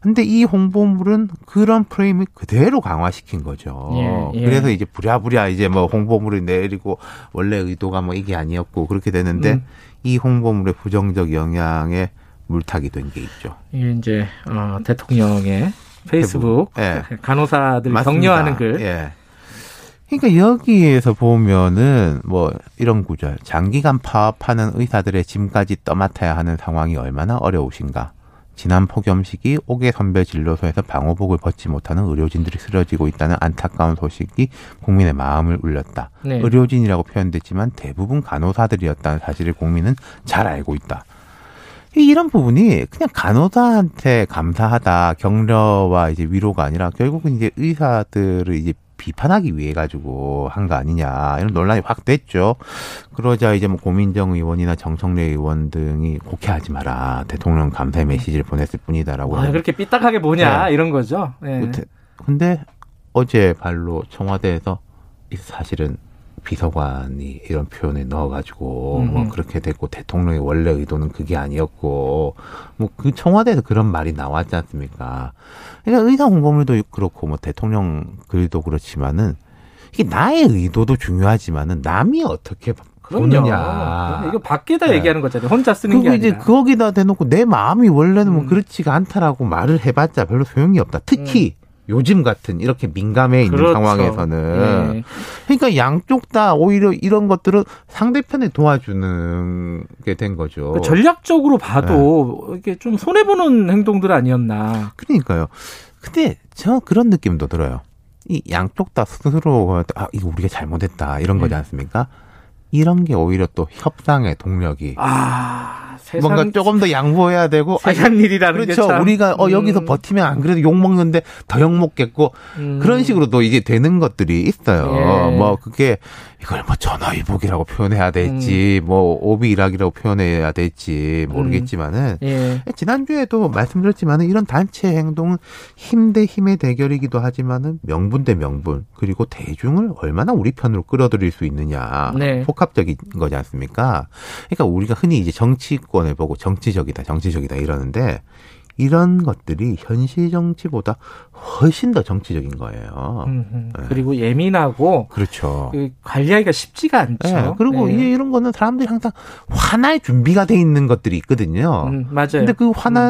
근데 이 홍보물은 그런 프레임을 그대로 강화시킨 거죠. 예, 예. 그래서 이제 부랴부랴 이제 뭐 홍보물을 내리고 원래 의도가 뭐 이게 아니었고 그렇게 되는데 음. 이 홍보물의 부정적 영향에 물타기 된 게 있죠. 이게 이제 어, 대통령의 페이스북 예. 간호사들 맞습니다. 격려하는 글. 예. 그러니까 여기에서 보면은 뭐 이런 구절. 장기간 파업하는 의사들의 짐까지 떠맡아야 하는 상황이 얼마나 어려우신가. 지난 폭염 시기 옥외 선별 진료소에서 방호복을 벗지 못하는 의료진들이 쓰러지고 있다는 안타까운 소식이 국민의 마음을 울렸다. 네. 의료진이라고 표현됐지만 대부분 간호사들이었다는 사실을 국민은 잘 알고 있다. 이런 부분이 그냥 간호사한테 감사하다 격려와 이제 위로가 아니라 결국은 이제 의사들을 이제 비판하기 위해 가지고 한 거 아니냐 이런 논란이 확 됐죠. 그러자 이제 뭐 고민정 의원이나 정청래 의원 등이 곡해하지 마라 대통령 감사의 메시지를 보냈을 뿐이다라고. 아, 그렇게 삐딱하게 뭐냐 네. 이런 거죠. 예. 못해. 근데 어제 발로 청와대에서 이 사실은 비서관이 이런 표현을 넣어가지고 뭐 음흠. 그렇게 됐고 대통령의 원래 의도는 그게 아니었고 뭐 그 청와대에서 그런 말이 나왔지 않습니까? 그러니까 의사 홍보물도 그렇고 뭐 대통령 글도 그렇지만은 이게 나의 의도도 중요하지만은 남이 어떻게 그럼요. 이거 밖에다 네. 얘기하는 거잖아요. 혼자 쓰는 게 그리고 이제 아니라. 거기다 대놓고 내 마음이 원래는 뭐 음. 그렇지가 않다라고 말을 해봤자 별로 소용이 없다. 특히 요즘 같은 이렇게 민감해 있는 그렇죠. 상황에서는 예. 그러니까 양쪽 다 오히려 이런 것들은 상대편에 도와주는 게 된 거죠. 그 전략적으로 봐도 이게 좀 손해 보는 행동들 아니었나. 그러니까요. 근데 저 그런 느낌도 들어요. 이 양쪽 다 스스로 아 이거 우리가 잘못했다 이런 거지 음. 않습니까? 이런 게 오히려 또 협상의 동력이 아, 세상 뭔가 조금 더 양보해야 되고 아, 세상 일이라는 그렇죠. 게 참. 우리가 어 여기서 음, 버티면 안 그래도 욕 먹는데 더 욕 먹겠고 음. 그런 식으로도 이게 되는 것들이 있어요. 예. 뭐 그게 이걸 뭐 전화위복이라고 표현해야 될지 뭐 오비일학이라고 표현해야 될지 모르겠지만은 예. 지난주에도 말씀드렸지만은 이런 단체 행동은 힘 대 힘의 대결이기도 하지만은 명분 대 명분 그리고 대중을 얼마나 우리 편으로 끌어들일 수 있느냐 네. 복합적인 거지 않습니까? 그러니까 우리가 흔히 이제 정치권을 보고 정치적이다, 정치적이다 이러는데 이런 것들이 현실 정치보다 훨씬 더 정치적인 거예요. 음, 음. 네. 그리고 예민하고 그렇죠. 그 관리하기가 쉽지가 않죠. 네, 그리고 네. 이제 이런 거는 사람들이 항상 화날 준비가 돼 있는 것들이 있거든요. 음, 맞아요. 근데 그 화날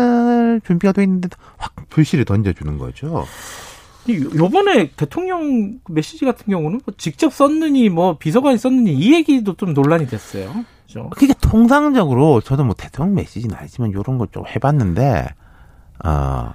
잘 준비가 돼 있는데 확 불씨를 던져주는 거죠. 요- 요번에 대통령 메시지 같은 경우는 뭐 직접 썼느니 뭐 비서관이 썼느니 이 얘기도 좀 논란이 됐어요. 그죠? 그게 통상적으로 저도 뭐 대통령 메시지는 아니지만 이런 걸 좀 해봤는데 어.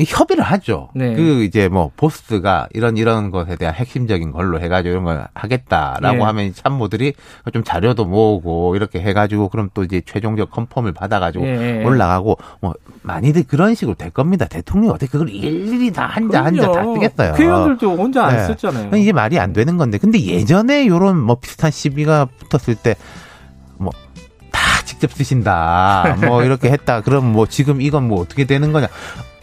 이 협의를 하죠. 네. 그 이제 뭐 보스가 이런 이런 것에 대한 핵심적인 걸로 해가지고 이런 걸 하겠다라고 네. 하면 이 참모들이 좀 자료도 모으고 이렇게 해가지고 그럼 또 이제 최종적 컨펌을 받아가지고 예, 예. 올라가고 뭐 많이들 그런 식으로 될 겁니다. 대통령이 어떻게 그걸 일일이 다 한자 한자 다. 쓰겠어요. 회원들도 혼자 안 네. 썼잖아요. 이게 말이 안 되는 건데. 근데 예전에 요런 뭐 비슷한 시비가 붙었을 때, 직접 쓰신다. 뭐, 이렇게 했다. 그럼 뭐, 지금 이건 뭐, 어떻게 되는 거냐.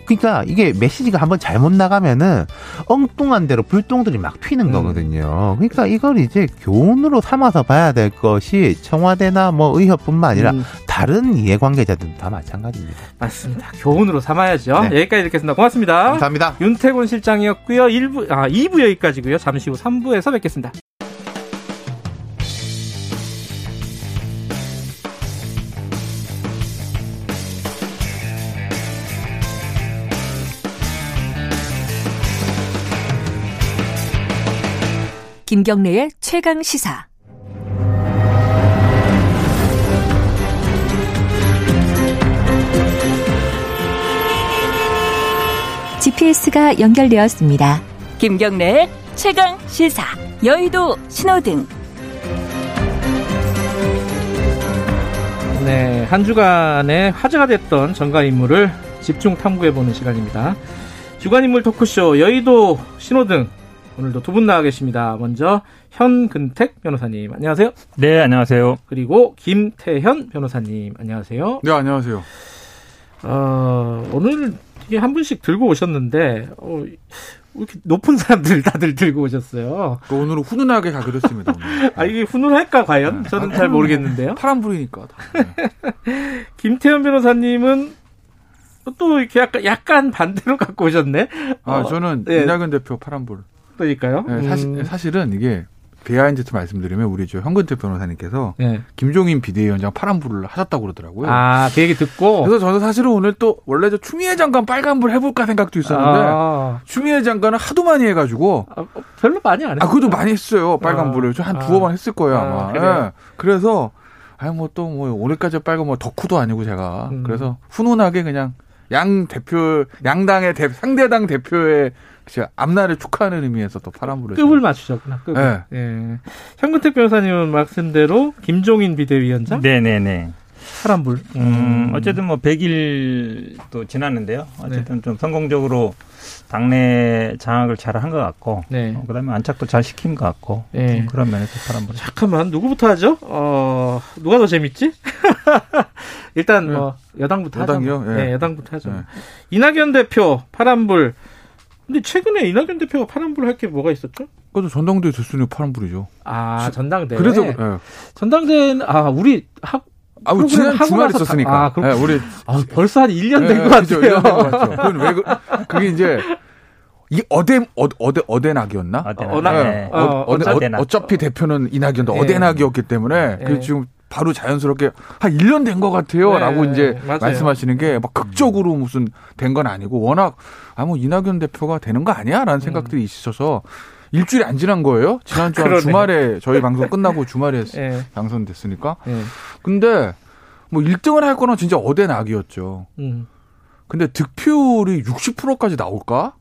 그러니까 이게 메시지가 한번 잘못 나가면은 엉뚱한 대로 불똥들이 막 튀는 음. 거거든요. 그러니까 이걸 이제 교훈으로 삼아서 봐야 될 것이 청와대나 뭐 의협뿐만 아니라 음, 다른 이해관계자들도 다 마찬가지입니다. 맞습니다. 교훈으로 삼아야죠. 네. 여기까지 듣겠습니다. 고맙습니다. 감사합니다. 윤태곤 실장이었고요. 1부 아 2부 여기까지고요. 잠시 후 3부에서 뵙겠습니다. 김경래의 최강 시사. GPS가 연결되었습니다. 김경래의 최강 시사. 여의도 신호등. 네, 한 주간에 화제가 됐던 정가 인물을 집중 탐구해보는 시간입니다. 주간 인물 토크쇼 여의도 신호등 오늘도 두 분 나와 계십니다. 먼저 현근택 변호사님 안녕하세요. 네, 안녕하세요. 그리고 김태현 변호사님 안녕하세요. 네, 안녕하세요. 어, 오늘 이게 한 분씩 들고 오셨는데 어, 왜 이렇게 높은 사람들 다들 들고 오셨어요. 그 오늘은 훈훈하게 가기로 했습니다. 오늘. 아 이게 훈훈할까 과연? 네. 저는 아, 잘 모르겠는데요. 파란불이니까. 다. 네. 김태현 변호사님은 또 이렇게 약간 약간 반대로 갖고 오셨네. 아, 어, 저는 네. 이낙연 대표 파란불. 그러니까요. 네, 사실, 음, 사실은 이게 behind 말씀드리면 우리 저 현근택 변호사님께서 네. 김종인 비대위원장 파란불을 하셨다고 그러더라고요. 아, 그 얘기 듣고. 그래서 저는 사실은 오늘 또 원래 저 추미애 장관 빨간불 해볼까 생각도 있었는데 아, 추미애 장관은 하도 많이 해가지고 아, 별로 많이 안 했어요. 아 그것도 많이 했어요 빨간불을 저한 아. 두어 번 했을 거예요 아, 아마. 예. 그래서 아니 뭐또뭐 오늘까지 빨간 뭐 덕후도 아니고 제가 음. 그래서 훈훈하게 그냥 양 대표 양당의 대, 상대당 대표의 진짜 앞날을 축하하는 의미에서 또 파란불을 급을 맞추셨구나. 급을. 네. 예. 현근택 변호사님은 말씀대로 김종인 비대위원장 네네네. 파란불. 음, 어쨌든 뭐 100일도 지났는데요. 어쨌든 좀 성공적으로 당내 장악을 잘 한 것 같고, 네. 어, 그다음에 안착도 잘 시킨 것 같고, 네. 좀 그런 면에서 파란불. 잠깐만 누구부터 하죠? 어 누가 더 재밌지? 일단 뭐 여당부터 하죠. 여당이요? 뭐. 예. 네, 여당부터 하죠. 네. 이낙연 대표 파란불. 근데 최근에 이낙연 대표가 파란불 할 게 뭐가 있었죠? 그것도 전당대회 됐으니 파란불이죠. 아 전당대회. 그래서 예. 전당대회는 아 우리 학 아, 우리 지난 나서 있었으니까. 다- 아, 그렇- 예, 우리 아, 벌써 한 1년 예, 된것 그죠? 같아요. 1년 된것 같죠. 그건 왜, 그- 그게 이제, 이 어대, 어, 어대, 어대낙이었나? 어대낙. 어, 나- 네. 어, 어, 어대. 어, 어차피 대표는 이낙연도 네. 어대낙이었기 때문에, 네. 그 지금 바로 자연스럽게 한 1년 된 것 같아요. 네, 라고 이제 맞아요. 말씀하시는 게 막 극적으로 무슨 된 건 아니고 워낙, 아, 뭐 이낙연 대표가 되는 거 아니야? 라는 생각들이 있으셔서 일주일이 안 지난 거예요. 지난주 한. 주말에 저희 방송 끝나고 주말에 예. 당선됐으니까. 예. 근데 뭐 1등을 할 거는 진짜 어대 낙이었죠. 음. 근데 득표율이 60%까지 나올까?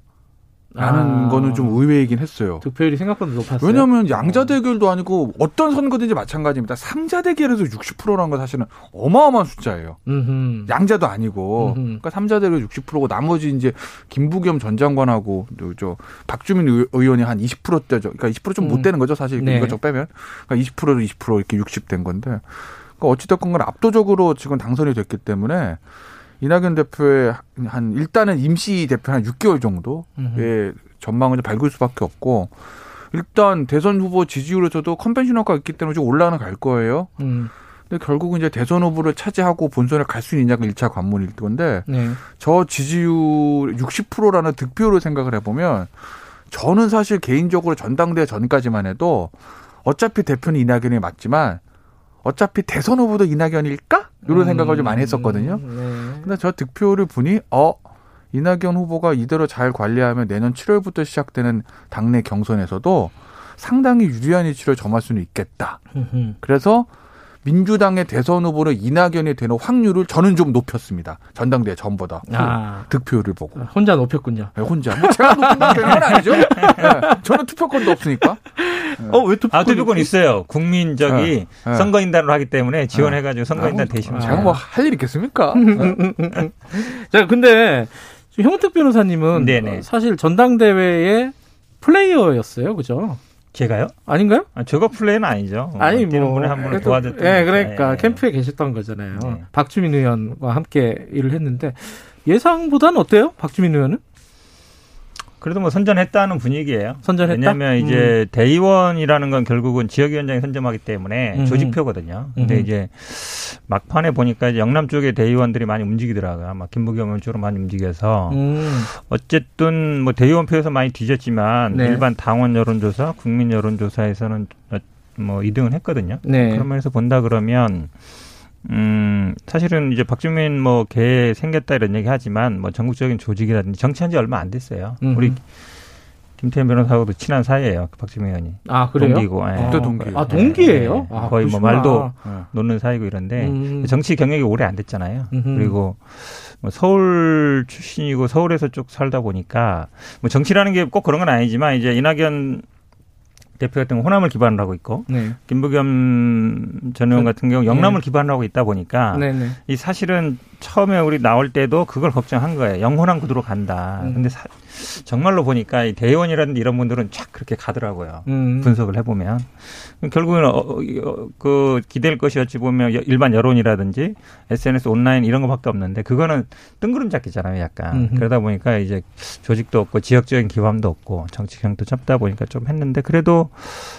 라는 아. 거는 좀 의외이긴 했어요. 득표율이 생각보다 높았어요. 왜냐하면 양자 대결도 아니고 어떤 선거든지 마찬가지입니다. 삼자 대결에서 60%라는 건 사실은 어마어마한 숫자예요. 음흠. 양자도 아니고. 음흠. 그러니까 삼자 대결 60%고 나머지 이제 김부겸 전 장관하고 또저 박주민 의- 의원이 한 20%대죠. 그러니까 20%좀 못 음. 되는 거죠, 사실 네. 이것저것 빼면. 그러니까 20%로 20% 이렇게 60 된 건데. 그러니까 어찌됐건 간에 압도적으로 지금 당선이 됐기 때문에 이낙연 대표의 한 일단은 임시 대표 한 6개월 정도의 음흠. 전망을 좀 밝을 수밖에 없고 일단 대선 후보 지지율에서도 컨벤션 효과가 있기 때문에 좀 올라는 갈 거예요. 음. 근데 결국은 이제 대선 후보를 차지하고 본선에 갈 수 있냐가 1차 관문일 건데 네. 저 지지율 60%라는 득표를 생각을 해보면 저는 사실 개인적으로 전당대회 전까지만 해도 어차피 대표는 이낙연이 맞지만 어차피 대선 후보도 이낙연일까? 이런 음, 생각을 좀 많이 했었거든요. 네. 근데 저 득표를 보니 어 이낙연 후보가 이대로 잘 관리하면 내년 7월부터 시작되는 당내 경선에서도 상당히 유리한 위치를 점할 수는 있겠다. 그래서 민주당의 대선 후보로 이낙연이 되는 확률을 저는 좀 높였습니다. 전당대회 전보다 아. 득표율을 보고 혼자 높였군요. 네, 혼자 뭐 제가 높인다는 건 아니죠. 네, 저는 투표권도 없으니까. 어, 왜 투표권? 아, 투표권 있어요. 국민적이 네, 네. 선거인단으로 하기 때문에 지원해가지고 선거인단 되시면 제가 뭐 할 일 있겠습니까? 자, 근데 형택 변호사님은 네네. 어, 사실 전당대회의 플레이어였어요, 그죠? 제가요? 아닌가요? 아, 저거 플레이는 아니죠. 아니 뛰는 뭐 분에 한 분을 도와줬던 예. 그러니까 예. 캠프에 계셨던 거잖아요. 네. 박주민 의원과 함께 일을 했는데 예상보다는 어때요? 박주민 의원은? 그래도 뭐 선전했다는 분위기예요. 선전했다? 왜냐하면 이제 대의원이라는 건 결국은 지역위원장이 선점하기 때문에 음흠. 조직표거든요. 근데 음흠. 이제 막판에 보니까 이제 영남 쪽에 대의원들이 많이 움직이더라고요. 아마 김부겸 의원 쪽으로 많이 움직여서 음. 어쨌든 뭐 대의원 표에서 많이 뒤졌지만 네. 일반 당원 여론조사, 국민 여론조사에서는 어, 뭐 2등은 했거든요. 네. 그런 면에서 본다 그러면 음 사실은 이제 박주민 뭐 개 생겼다 이런 얘기 하지만 뭐 전국적인 조직이라든지 정치한 지 얼마 안 됐어요. 음흠. 우리 김태현 변호사하고도 친한 사이예요. 그 박주민 의원이. 아, 그래요? 동기고. 예. 국대 동기. 아, 동기예요? 예. 아, 거의 뭐. 말도 네. 놓는 사이고 이런데 음. 정치 경력이 오래 안 됐잖아요. 음흠. 그리고 뭐 서울 출신이고 서울에서 쭉 살다 보니까 뭐 정치라는 게 꼭 그런 건 아니지만 이제 이낙연 대표 같은 경우 호남을 기반으로 하고 있고 네. 김부겸 전 의원 같은 경우 영남을 기반으로 하고 있다 보니까 네, 네. 이 사실은 처음에 우리 나올 때도 그걸 걱정한 거예요. 영혼한 구도로 간다. 음. 근데 사- 정말로 보니까 이 대의원이라든지 이런 분들은 쫙 그렇게 가더라고요. 음. 분석을 해보면 결국은 어, 어, 어, 그 기댈 것이 어찌 보면 여- 일반 여론이라든지 SNS 온라인 이런 거밖에 없는데 그거는 뜬구름 잡기잖아요, 약간 음흠. 그러다 보니까 이제 조직도 없고 지역적인 기반도 없고 정치 경도 잡다 보니까 좀 했는데 그래도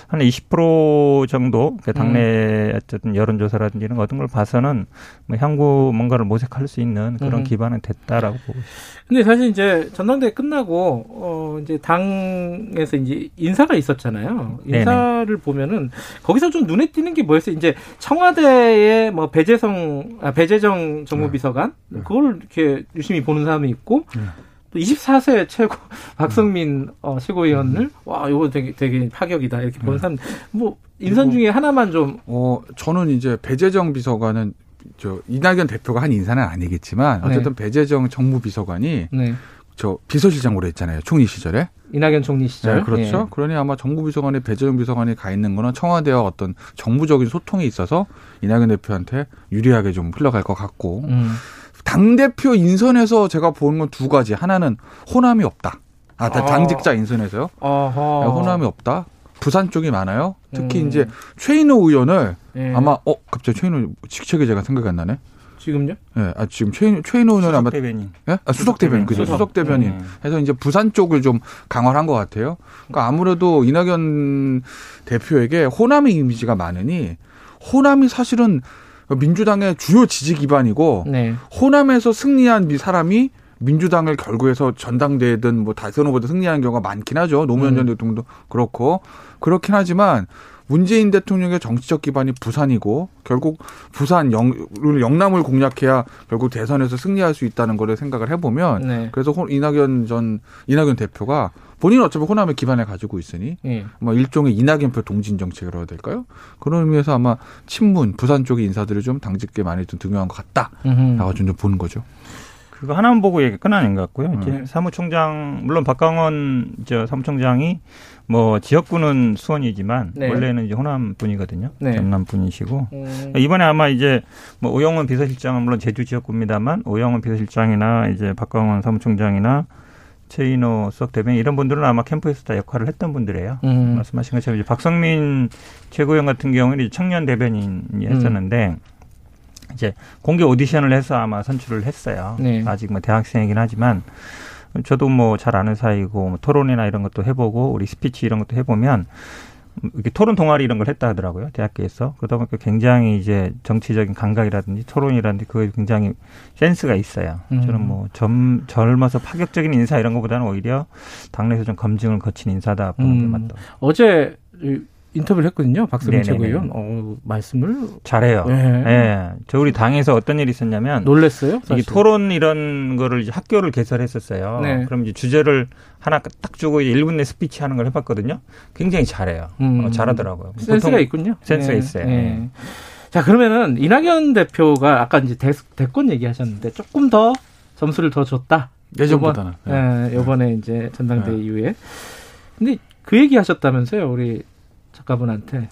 한 20% 정도 그 당내 음. 어쨌든 여론조사라든지 이런 거 얻은 걸 봐서는 뭐 향후 뭔가를 모색 할 수 있는 그런 음. 기반은 됐다라고 보고 있습니다. 근데 사실 이제 전당대회 끝나고 어 이제 당에서 이제 인사가 있었잖아요. 네네. 인사를 보면은 거기서 좀 눈에 띄는 게 뭐였어요? 이제 청와대의 뭐 배재성 아 배재정 정무비서관 그걸 이렇게 유심히 보는 사람이 있고 또 24세 최고 박성민 어, 최고위원을 와 이거 되게 되게 파격이다 이렇게 보는 사람 뭐 인선 중에 하나만 좀 어, 저는 이제 배재정 비서관은 저 이낙연 대표가 한 인사는 아니겠지만 어쨌든 배재정 정무비서관이 네. 저 비서실장으로 했잖아요. 총리 시절에. 이낙연 총리 시절 네, 그렇죠. 예. 그러니 아마 정부비서관에 배재정 비서관이 가 있는 거는 청와대와 어떤 정부적인 소통에 있어서 이낙연 대표한테 유리하게 좀 흘러갈 것 같고 음. 당 대표 인선에서 제가 보는 건 두 가지. 하나는 호남이 없다. 아, 다 아. 당직자 인선에서요. 어허. 네, 호남이 없다. 부산 쪽이 많아요. 특히 음. 이제 최인호 의원을 예. 아마 어 갑자기 최인호 직책이 제가 생각이 안 나네. 지금요? 예, 아 지금 최인 최인호 의원은 아마 대변인. 예? 아, 수석 대변인 그죠? 수석. 수석 대변인. 음. 해서 이제 부산 쪽을 좀 강화를 한것 같아요. 그러니까 아무래도 이낙연 대표에게 호남의 이미지가 많으니 호남이 사실은 민주당의 주요 지지 기반이고 네. 호남에서 승리한 미 사람이 민주당을 결국에서 전당대회든 뭐 대선 후보든 승리하는 경우가 많긴 하죠. 노무현 전 음. 대통령도 그렇고 그렇긴 하지만 문재인 대통령의 정치적 기반이 부산이고 결국 부산 영, 영남을 공략해야 결국 대선에서 승리할 수 있다는 거를 생각을 해보면 네. 그래서 호- 이낙연 전 이낙연 대표가 본인은 어차피 호남의 기반을 가지고 있으니 예. 뭐 일종의 이낙연표 동진 정책이라고 해야 될까요? 그런 의미에서 아마 친문 부산 쪽의 인사들을 좀 당직계 많이 좀 등용한 것 같다라고 좀 보는 거죠. 그거 하나만 보고 얘기 끝 아닌 것 같고요. 이제 음. 사무총장 물론 박강원 저 사무총장이 뭐 지역구는 수원이지만 네. 원래는 이제 호남 분이거든요. 네. 전남 분이시고 음. 이번에 아마 이제 뭐 오영훈 비서실장은 물론 제주 지역구입니다만 오영훈 비서실장이나 이제 박강원 사무총장이나 최인호 수석 대변인 이런 분들은 아마 캠프에서 다 역할을 했던 분들이에요. 음. 말씀하신 것처럼 이제 박성민 최고위원 같은 경우는 이제 청년 대변인이 음. 했었는데 이제 공개 오디션을 해서 아마 선출을 했어요. 네. 아직 뭐 대학생이긴 하지만 저도 뭐 잘 아는 사이고 뭐 토론이나 이런 것도 해보고 우리 스피치 이런 것도 해보면 이렇게 토론 동아리 이런 걸 했다 하더라고요 대학교에서 그러다 보니까 굉장히 이제 정치적인 감각이라든지 토론이라든지 그게 굉장히 센스가 있어요. 음. 저는 뭐 젊, 젊어서 파격적인 인사 이런 것보다는 오히려 당내에서 좀 검증을 거친 인사다 보는 게 음. 맞다. 어제 이- 인터뷰를 했거든요. 네네네. 최고위원. 어, 말씀을 잘해요. 네. 예. 저 우리 당에서 어떤 일이 있었냐면 놀랬어요. 이게 사실. 토론 이런 거를 이제 학교를 개설했었어요. 네. 그럼 이제 주제를 하나 딱 주고 이제 1분 내 스피치 하는 걸 해봤거든요. 굉장히 잘해요. 음. 어, 잘하더라고요. 센스가 있군요. 센스가 네. 있어요. 네. 네. 자 그러면은 이낙연 대표가 아까 이제 대, 대권 얘기하셨는데 조금 더 점수를 더 줬다. 예전보다는. 요번, 예, 요번에 이제 전당대 네. 이후에. 근데 그 얘기 하셨다면서요, 우리 작가분한테.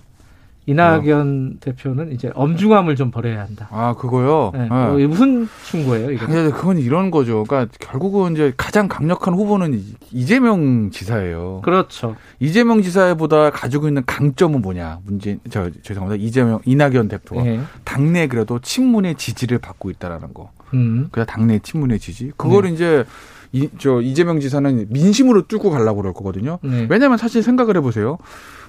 이낙연 대표는 이제 엄중함을 좀 버려야 한다. 아 그거요. 네. 네. 어, 무슨 충고예요, 이거? 근데 그건 이런 거죠. 그러니까 결국은 이제 가장 강력한 후보는 이- 이재명 지사예요. 그렇죠. 이재명 지사보다 가지고 있는 강점은 뭐냐? 문제 저 죄송합니다. 이재명 이낙연 대표가 예. 당내 그래도 친문의 지지를 받고 있다라는 거. 음. 그냥 당내 친문의 지지. 그거를 이제 이, 저 이재명 지사는 민심으로 뚫고 가려고 그럴 거거든요. 네. 왜냐하면 사실 생각을 해보세요.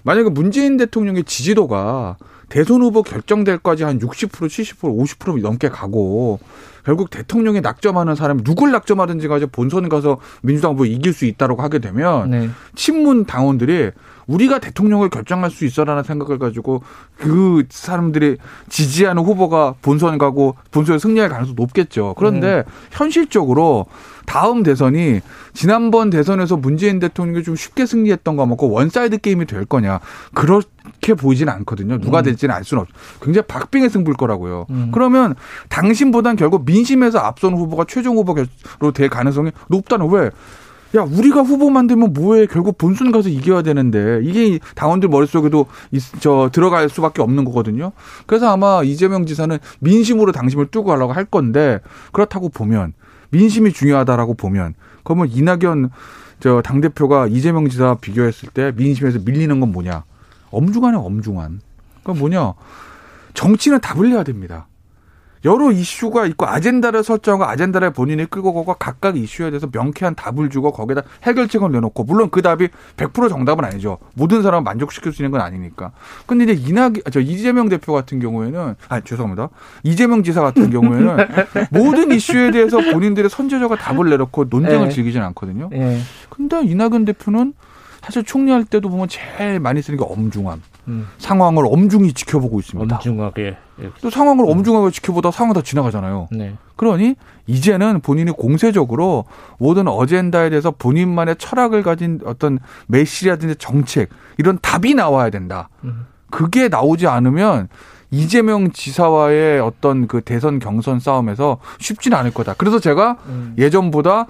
만약에 문재인 대통령의 지지도가 대선 후보 결정될 까지 한 60%, 70%, 50% 넘게 가고 결국 대통령이 낙점하는 사람이 누굴 낙점하든지 가서 본선 가서 민주당 후보 이길 수 있다라고 하게 되면 네. 친문 당원들이 우리가 대통령을 결정할 수 있어라는 생각을 가지고 그 사람들이 지지하는 후보가 본선 가고 본선에 승리할 가능성이 높겠죠. 그런데 현실적으로 다음 대선이 지난번 대선에서 문재인 대통령이 좀 쉽게 승리했던 거 먹고 one side 게임이 될 거냐 그렇게 보이진 않거든요. 누가 음. 될지는 알 수는 없죠. 굉장히 박빙의 승부일 거라고요. 음. 그러면 당심보단 결국 민심에서 앞선 후보가 최종 후보로 될 가능성이 높다는 왜? 야, 우리가 후보 만들면 뭐해? 결국 본선 가서 이겨야 되는데 이게 당원들 머릿속에도 있- 저 들어갈 수밖에 없는 거거든요. 그래서 아마 이재명 지사는 민심으로 당심을 뚫고 가려고 할 건데 그렇다고 보면 민심이 중요하다라고 보면 그러면 이낙연 저 당 대표가 이재명 지사 비교했을 때 민심에서 밀리는 건 뭐냐? 엄중하네, 엄중한. 그건 뭐냐? 정치는 답을 내야 됩니다. 여러 이슈가 있고 아젠다를 설정하고 아젠다를 본인이 끌고 가고 각각 이슈에 대해서 명쾌한 답을 주고 거기에다 해결책을 내놓고 물론 그 답이 100% 정답은 아니죠. 모든 사람을 만족시킬 수 있는 건 아니니까. 근데 이제 이낙 저 이재명 대표 같은 경우에는 아 죄송합니다. 이재명 지사 같은 경우에는 모든 이슈에 대해서 본인들의 선제적인 답을 내놓고 논쟁을 네. 즐기진 않거든요. 예. 근데 이낙연 대표는 사실 총리할 때도 보면 제일 많이 쓰는 게 엄중함. 음. 상황을 엄중히 지켜보고 있습니다. 엄중하게. 예. 또 상황을 엄중하게 지켜보다 상황 다 지나가잖아요. 네. 그러니 이제는 본인이 공세적으로 모든 어젠다에 대해서 본인만의 철학을 가진 어떤 메시라든지 정책 이런 답이 나와야 된다. 음. 그게 나오지 않으면 이재명 지사와의 어떤 그 대선 경선 싸움에서 쉽지는 않을 거다. 그래서 제가 음. 예전보다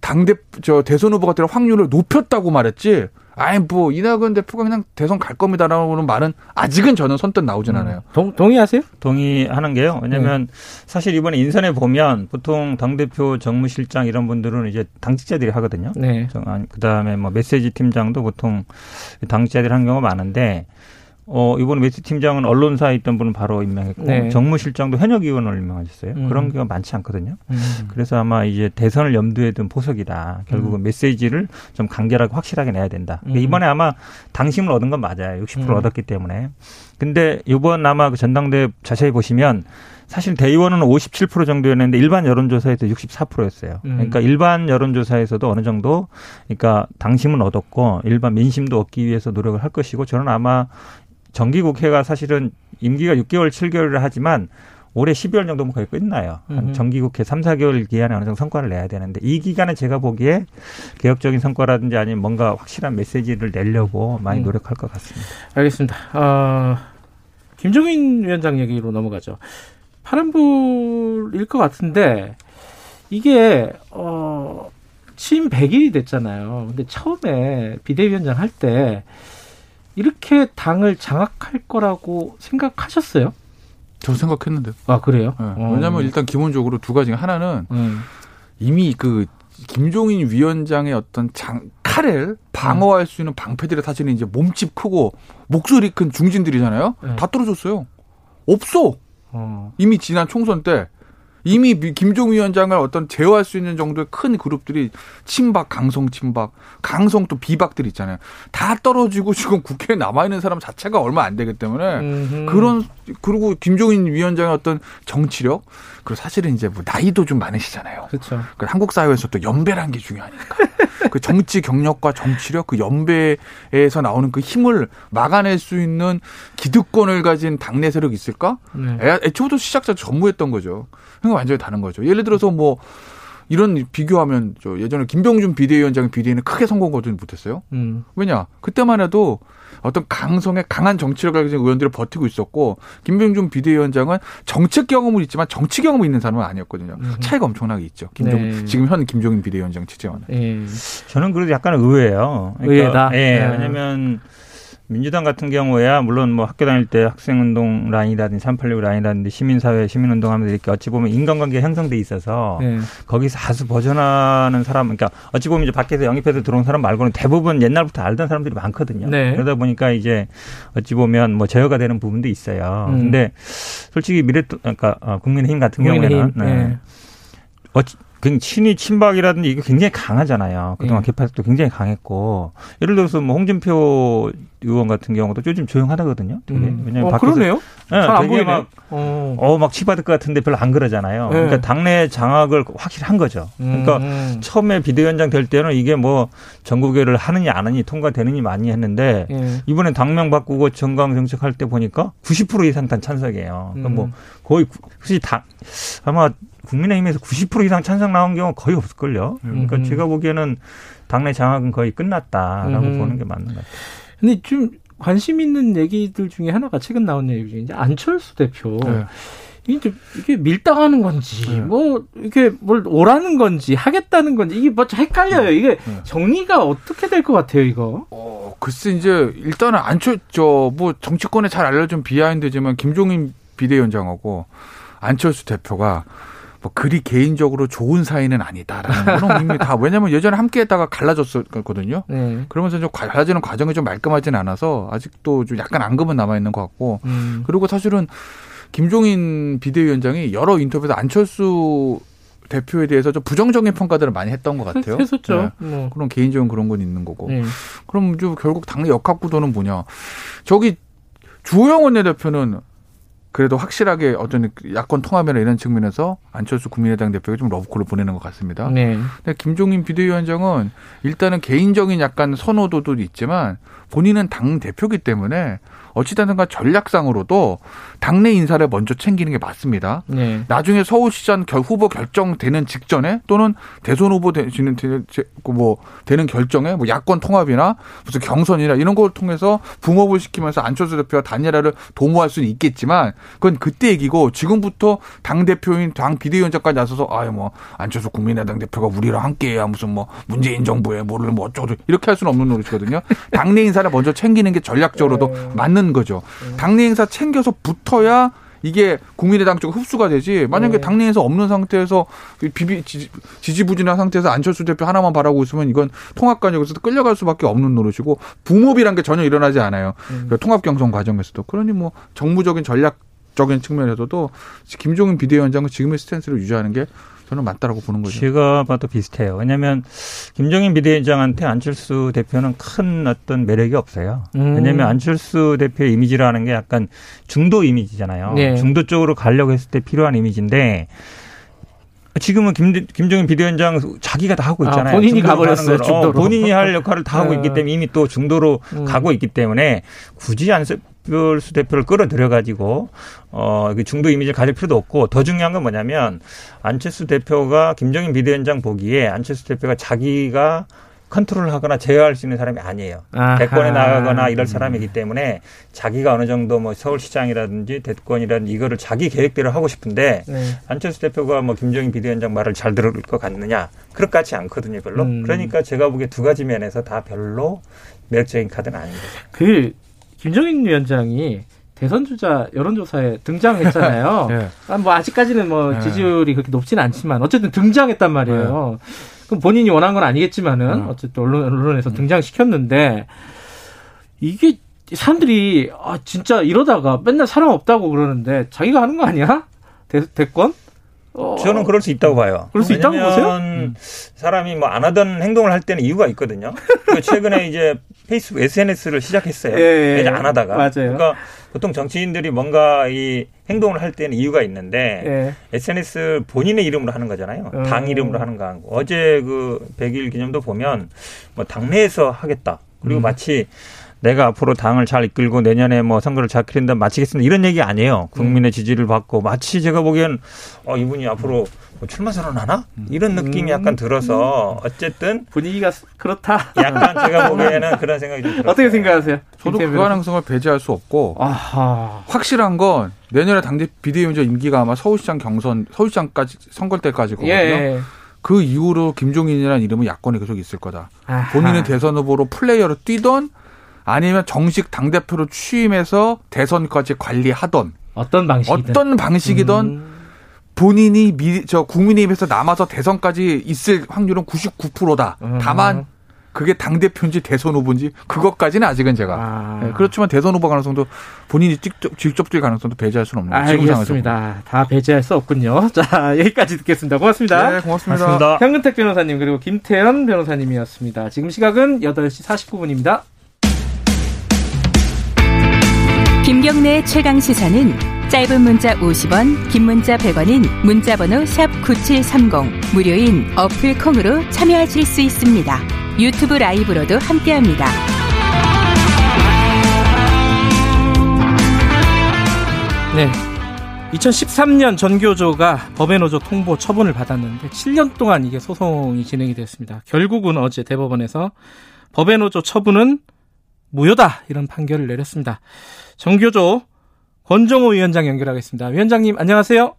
당대 저 대선 후보가 될 확률을 높였다고 말했지. 아이 뭐 이낙연 대표가 그냥 대선 갈 겁니다라는 말은 아직은 저는 선뜻 나오진 않아요. 동, 동의하세요? 동의하는 게요. 왜냐면 사실 이번에 인선에 보면 보통 당 대표 정무실장 이런 분들은 이제 당직자들이 하거든요. 네. 그 다음에 뭐 메시지 팀장도 보통 당직자들이 하는 경우가 많은데 어, 이번에 메시 팀장은 언론사에 있던 분은 바로 임명했고 네. 정무실장도 현역 의원을 임명하셨어요. 음. 그런 경우가 많지 않거든요. 음. 그래서 아마 이제 대선을 염두에 둔 포석이다. 결국은 메시지를 좀 간결하고 확실하게 내야 된다. 음. 이번에 아마 당심을 얻은 건 맞아요. 60% 음. 얻었기 때문에. 근데 이번 아마 그 전당대 자세히 보시면 사실 대의원은 57% 정도였는데 일반 여론조사에서 64%였어요. 음. 그러니까 일반 여론조사에서도 어느 정도 그러니까 당심은 얻었고 일반 민심도 얻기 위해서 노력을 할 것이고 저는 아마 정기국회가 사실은 임기가 6개월, 7개월을 하지만 올해 12월 정도면 거의 끝나요. 한. 정기국회 3, 4개월 기간에 어느 정도 성과를 내야 되는데 이 기간에 제가 보기에 개혁적인 성과라든지 아니면 뭔가 확실한 메시지를 내려고 많이 음. 노력할 것 같습니다. 알겠습니다. 어, 김종인 위원장 얘기로 넘어가죠. 파란불일 것 같은데 이게 어, 취임 100일이 됐잖아요. 근데 처음에 비대위원장 할 때 이렇게 당을 장악할 거라고 생각하셨어요? 저 생각했는데. 아 그래요? 네. 어. 왜냐하면 일단 기본적으로 두 가지. 하나는 음. 이미 그 김종인 위원장의 어떤 장, 칼을 방어할 수 있는 방패들이 사실은 이제 몸집 크고 목소리 큰 중진들이잖아요. 네. 다 떨어졌어요. 없어. 어. 이미 지난 총선 때 이미 미- 김종 위원장을 어떤 제어할 수 있는 정도의 큰 그룹들이 친박, 강성 친박, 강성 또 비박들 있잖아요. 다 떨어지고 지금 국회에 남아 있는 사람 자체가 얼마 안 되기 때문에 음흠. 그런 그리고 김종인 위원장의 어떤 정치력 그리고 사실은 이제 뭐 나이도 좀 많으시잖아요. 그렇죠. 그 한국 사회에서 또 연배라는 게 중요하니까. 그 정치 경력과 정치력 그 연배에서 나오는 그 힘을 막아낼 수 있는 기득권을 가진 당내 세력이 있을까? 네. 애, 애초부터 시작자 전무했던 거죠. 그러니까 완전히 다른 거죠. 예를 들어서 뭐 이런 비교하면 저 예전에 김병준 비대위원장 비대위는 크게 성공 거두지 못했어요. 음. 왜냐 그때만 해도 어떤 강성의 강한 정치력을 가진 의원들을 버티고 있었고 김병준 비대위원장은 정책 경험은 있지만 정치 경험이 있는 사람은 아니었거든요. 음. 차이가 엄청나게 있죠. 김종 네. 지금 현 김종인 비대위원장 취재와는. 예. 저는 그래도 약간 의외예요. 의외다? 예. 네. 왜냐면 민주당 같은 경우야 물론 뭐 학교 다닐 때 학생운동 라인이라든지 386 라인이라든지 시민사회 시민운동 하면서 이렇게 어찌 보면 인간관계 형성돼 있어서 네. 거기서 다수 벗어나는 사람 그러니까 어찌 보면 이제 밖에서 영입해서 들어온 사람 말고는 대부분 옛날부터 알던 사람들이 많거든요. 네. 그러다 보니까 이제 어찌 보면 뭐 제어가 되는 부분도 있어요. 음. 근데 솔직히 미래 그러니까 어, 국민의힘 같은 국민의힘, 경우에는 네. 어찌 그 친이 친박이라든지 이게 굉장히 강하잖아요. 그동안 예. 개파도 굉장히 강했고 예를 들어서 뭐 홍준표 의원 같은 경우도 요즘 조용하다거든요. 되게. 음. 왜냐면 어, 그러네요. 네, 잘안 되게 보이네. 막 어. 어, 막 치받을 것 같은데 별로 안 그러잖아요. 네. 그러니까 당내 장악을 확실히 한 거죠. 그러니까 음. 처음에 비대위원장 될 때는 이게 뭐 전국회를 하느니 안 하느니 통과되느니 많이 했는데 예. 이번에 당명 바꾸고 정강 정책 할 때 보니까 90% 이상 단 찬성이에요. 그러니까 뭐 음. 거의 구- 혹시 당 아마 국민의힘에서 90% 이상 찬성 나온 경우 거의 없을걸요. 그러니까 음흠. 제가 보기에는 당내 장악은 거의 끝났다라고 음흠. 보는 게 맞는 것 같아요. 근데 좀 관심 있는 얘기들 중에 하나가 최근 나온 얘기 중에 이제 안철수 대표. 네. 이게, 이게 밀당하는 건지, 네. 뭐, 이게 뭘 오라는 건지, 하겠다는 건지, 이게 뭐 헷갈려요. 이게 네. 정리가 어떻게 될 것 같아요, 이거? 어, 글쎄 이제 일단은 안철 저뭐 정치권에 잘 알려진 비하인드지만 김종인 비대위원장하고 안철수 대표가 뭐 그리 개인적으로 좋은 사이는 아니다라는 거는 이미 다 왜냐면 예전에 함께했다가 갈라졌었거든요. 네. 그러면서 좀 갈라지는 과정이 좀 말끔하진 않아서 아직도 좀 약간 앙금은 남아 있는 것 같고 음. 그리고 사실은 김종인 비대위원장이 여러 인터뷰에서 안철수 대표에 대해서 좀 부정적인 평가들을 많이 했던 것 같아요. 했었죠. 네. 뭐. 그런 개인적인 그런 건 있는 거고. 네. 그럼 좀 결국 당내 역학 구도는 뭐냐? 저기 주호영 원내대표는 그래도 확실하게 어떤 야권 통합이나 이런 측면에서 안철수 국민의당 대표가 좀 러브콜을 보내는 것 같습니다. 네. 근데 김종인 비대위원장은 일단은 개인적인 약간 선호도도 있지만 본인은 당 대표기 때문에 어찌되든가 전략상으로도 당내 인사를 먼저 챙기는 게 맞습니다. 네. 나중에 서울시장 결- 후보 결정되는 직전에 또는 대선 후보 되시는 되- 제- 그뭐 되는 결정에 뭐 야권 통합이나 무슨 경선이나 이런 걸 통해서 붕업을 시키면서 안철수 대표와 단일화를 도모할 수는 있겠지만 그건 그때 얘기고 지금부터 당 대표인 당 비대위원장까지 나서서 아유 뭐 안철수 국민의당 대표가 우리랑 함께해야 무슨 뭐 문재인 정부에 뭐를 뭐 어쩌고 이렇게 할 수는 없는 노릇이거든요. 당내 인사를 먼저 챙기는 게 전략적으로도 맞는 거죠. 당내 인사 챙겨서 붙어야 이게 국민의당 쪽 흡수가 되지. 만약에 네. 당내에서 없는 상태에서 비비 지지, 지지부진한 상태에서 안철수 대표 하나만 바라고 있으면 이건 통합관역에서 끌려갈 수밖에 없는 노릇이고 붕업이란 게 전혀 일어나지 않아요. 그 통합 경선 과정에서도. 그러니 뭐 정무적인 전략 적인 측면에서도 김종인 비대위원장은 지금의 스탠스를 유지하는 게 저는 맞다라고 보는 거죠. 제가 봐도 비슷해요. 왜냐하면 김종인 비대위원장한테 안철수 대표는 큰 어떤 매력이 없어요. 음. 왜냐하면 안철수 대표의 이미지라는 게 약간 중도 이미지잖아요. 네. 중도 쪽으로 가려고 했을 때 필요한 이미지인데 지금은 김, 김종인 비대위원장 자기가 다 하고 아, 있잖아요. 본인이 중도로 가버렸어요. 중도로. 본인이 할 역할을 다 하고 아. 있기 때문에 이미 또 중도로 음. 가고 있기 때문에 굳이 안 철수 대표를 끌어들여 가지고 어, 그 중도 이미지를 가질 필요도 없고 더 중요한 건 뭐냐면 안철수 대표가 김종인 비대위원장 보기에 안철수 대표가 자기가 컨트롤하거나 제어할 수 있는 사람이 아니에요. 아하. 대권에 나가거나 이럴 사람이기 때문에 자기가 어느 정도 뭐 서울시장이라든지 대권이라든지 이거를 자기 계획대로 하고 싶은데 네. 안철수 대표가 뭐 김종인 비대위원장 말을 잘 들을 것 같느냐 그것 같지 않거든요 별로 음. 그러니까 제가 보기에 두 가지 면에서 다 별로 매력적인 카드는 아닙니다 그, 김정인 위원장이 대선 주자 여론조사에 등장했잖아요. 예. 아, 뭐 아직까지는 뭐 네. 지지율이 그렇게 높지는 않지만 어쨌든 등장했단 말이에요. 그럼 본인이 원한 건 아니겠지만은 네. 어쨌든 언론 언론에서 등장시켰는데 이게 사람들이 아 진짜 이러다가 맨날 사람 없다고 그러는데 자기가 하는 거 아니야? 대, 대권? 어, 저는 그럴 수 있다고 봐요. 그럴 수 있다고 보세요? 음. 사람이 뭐 안 하던 행동을 할 때는 이유가 있거든요. 그 최근에 이제 페이스북 SNS를 시작했어요. 예, 예. 이제 안 하다가. 맞아요. 그러니까 보통 정치인들이 뭔가 이 행동을 할 때는 이유가 있는데 예. SNS 본인의 이름으로 하는 거잖아요. 음. 당 이름으로 하는 거 아니고 어제 그 100일 기념도 보면 뭐 당내에서 하겠다. 그리고 음. 마치 내가 앞으로 당을 잘 이끌고 내년에 뭐 선거를 잘 그린다 마치겠습니다. 이런 얘기 아니에요. 음. 국민의 지지를 받고 마치 제가 보기엔 어 이분이 앞으로 뭐 출마 선언하나? 이런 느낌이 음. 약간 들어서 어쨌든 분위기가 그렇다. 약간 제가 보기에는 그런 생각이 좀 들어요. 어떻게 생각하세요? 저도 그 가능성을 배제할 수 없고 아하. 확실한 건 내년에 당대 비대위원장 임기가 아마 서울시장 경선 서울시장까지 선거 때까지 거거든요. 예. 그 이후로 김종인이라는 이름은 야권에 계속 있을 거다. 아하. 본인은 대선 후보로 플레이어로 뛰던 아니면 정식 당 대표로 취임해서 대선까지 관리하던 어떤 방식이든 어떤 방식이든 음. 본인이 미, 저 국민의힘에서 남아서 대선까지 있을 확률은 99%다. 음. 다만 그게 당 대표인지 대선 후보인지 그것까지는 아직은 제가 아. 네, 그렇지만 대선 후보 가능성도 본인이 직접 직접 뛸 가능성도 배제할 수는 없는 지금 상황에서 알겠습니다. 다 배제할 수 없군요. 자, 여기까지 듣겠습니다. 고맙습니다. 네, 고맙습니다. 고맙습니다. 현근택 변호사님 그리고 김태현 변호사님이었습니다. 지금 시각은 8시 49분입니다. 김경래의 최강 시사는 짧은 문자 50원, 긴 문자 100원인 문자번호 샵 9730 무료인 어플 콩으로 참여하실 수 있습니다. 유튜브 라이브로도 함께합니다. 네. 2013년 전교조가 법의 노조 통보 처분을 받았는데 7년 동안 이게 소송이 진행이 됐습니다. 결국은 어제 대법원에서 법의 노조 처분은 무효다 이런 판결을 내렸습니다. 전교조 권정호 위원장 연결하겠습니다. 위원장님 안녕하세요.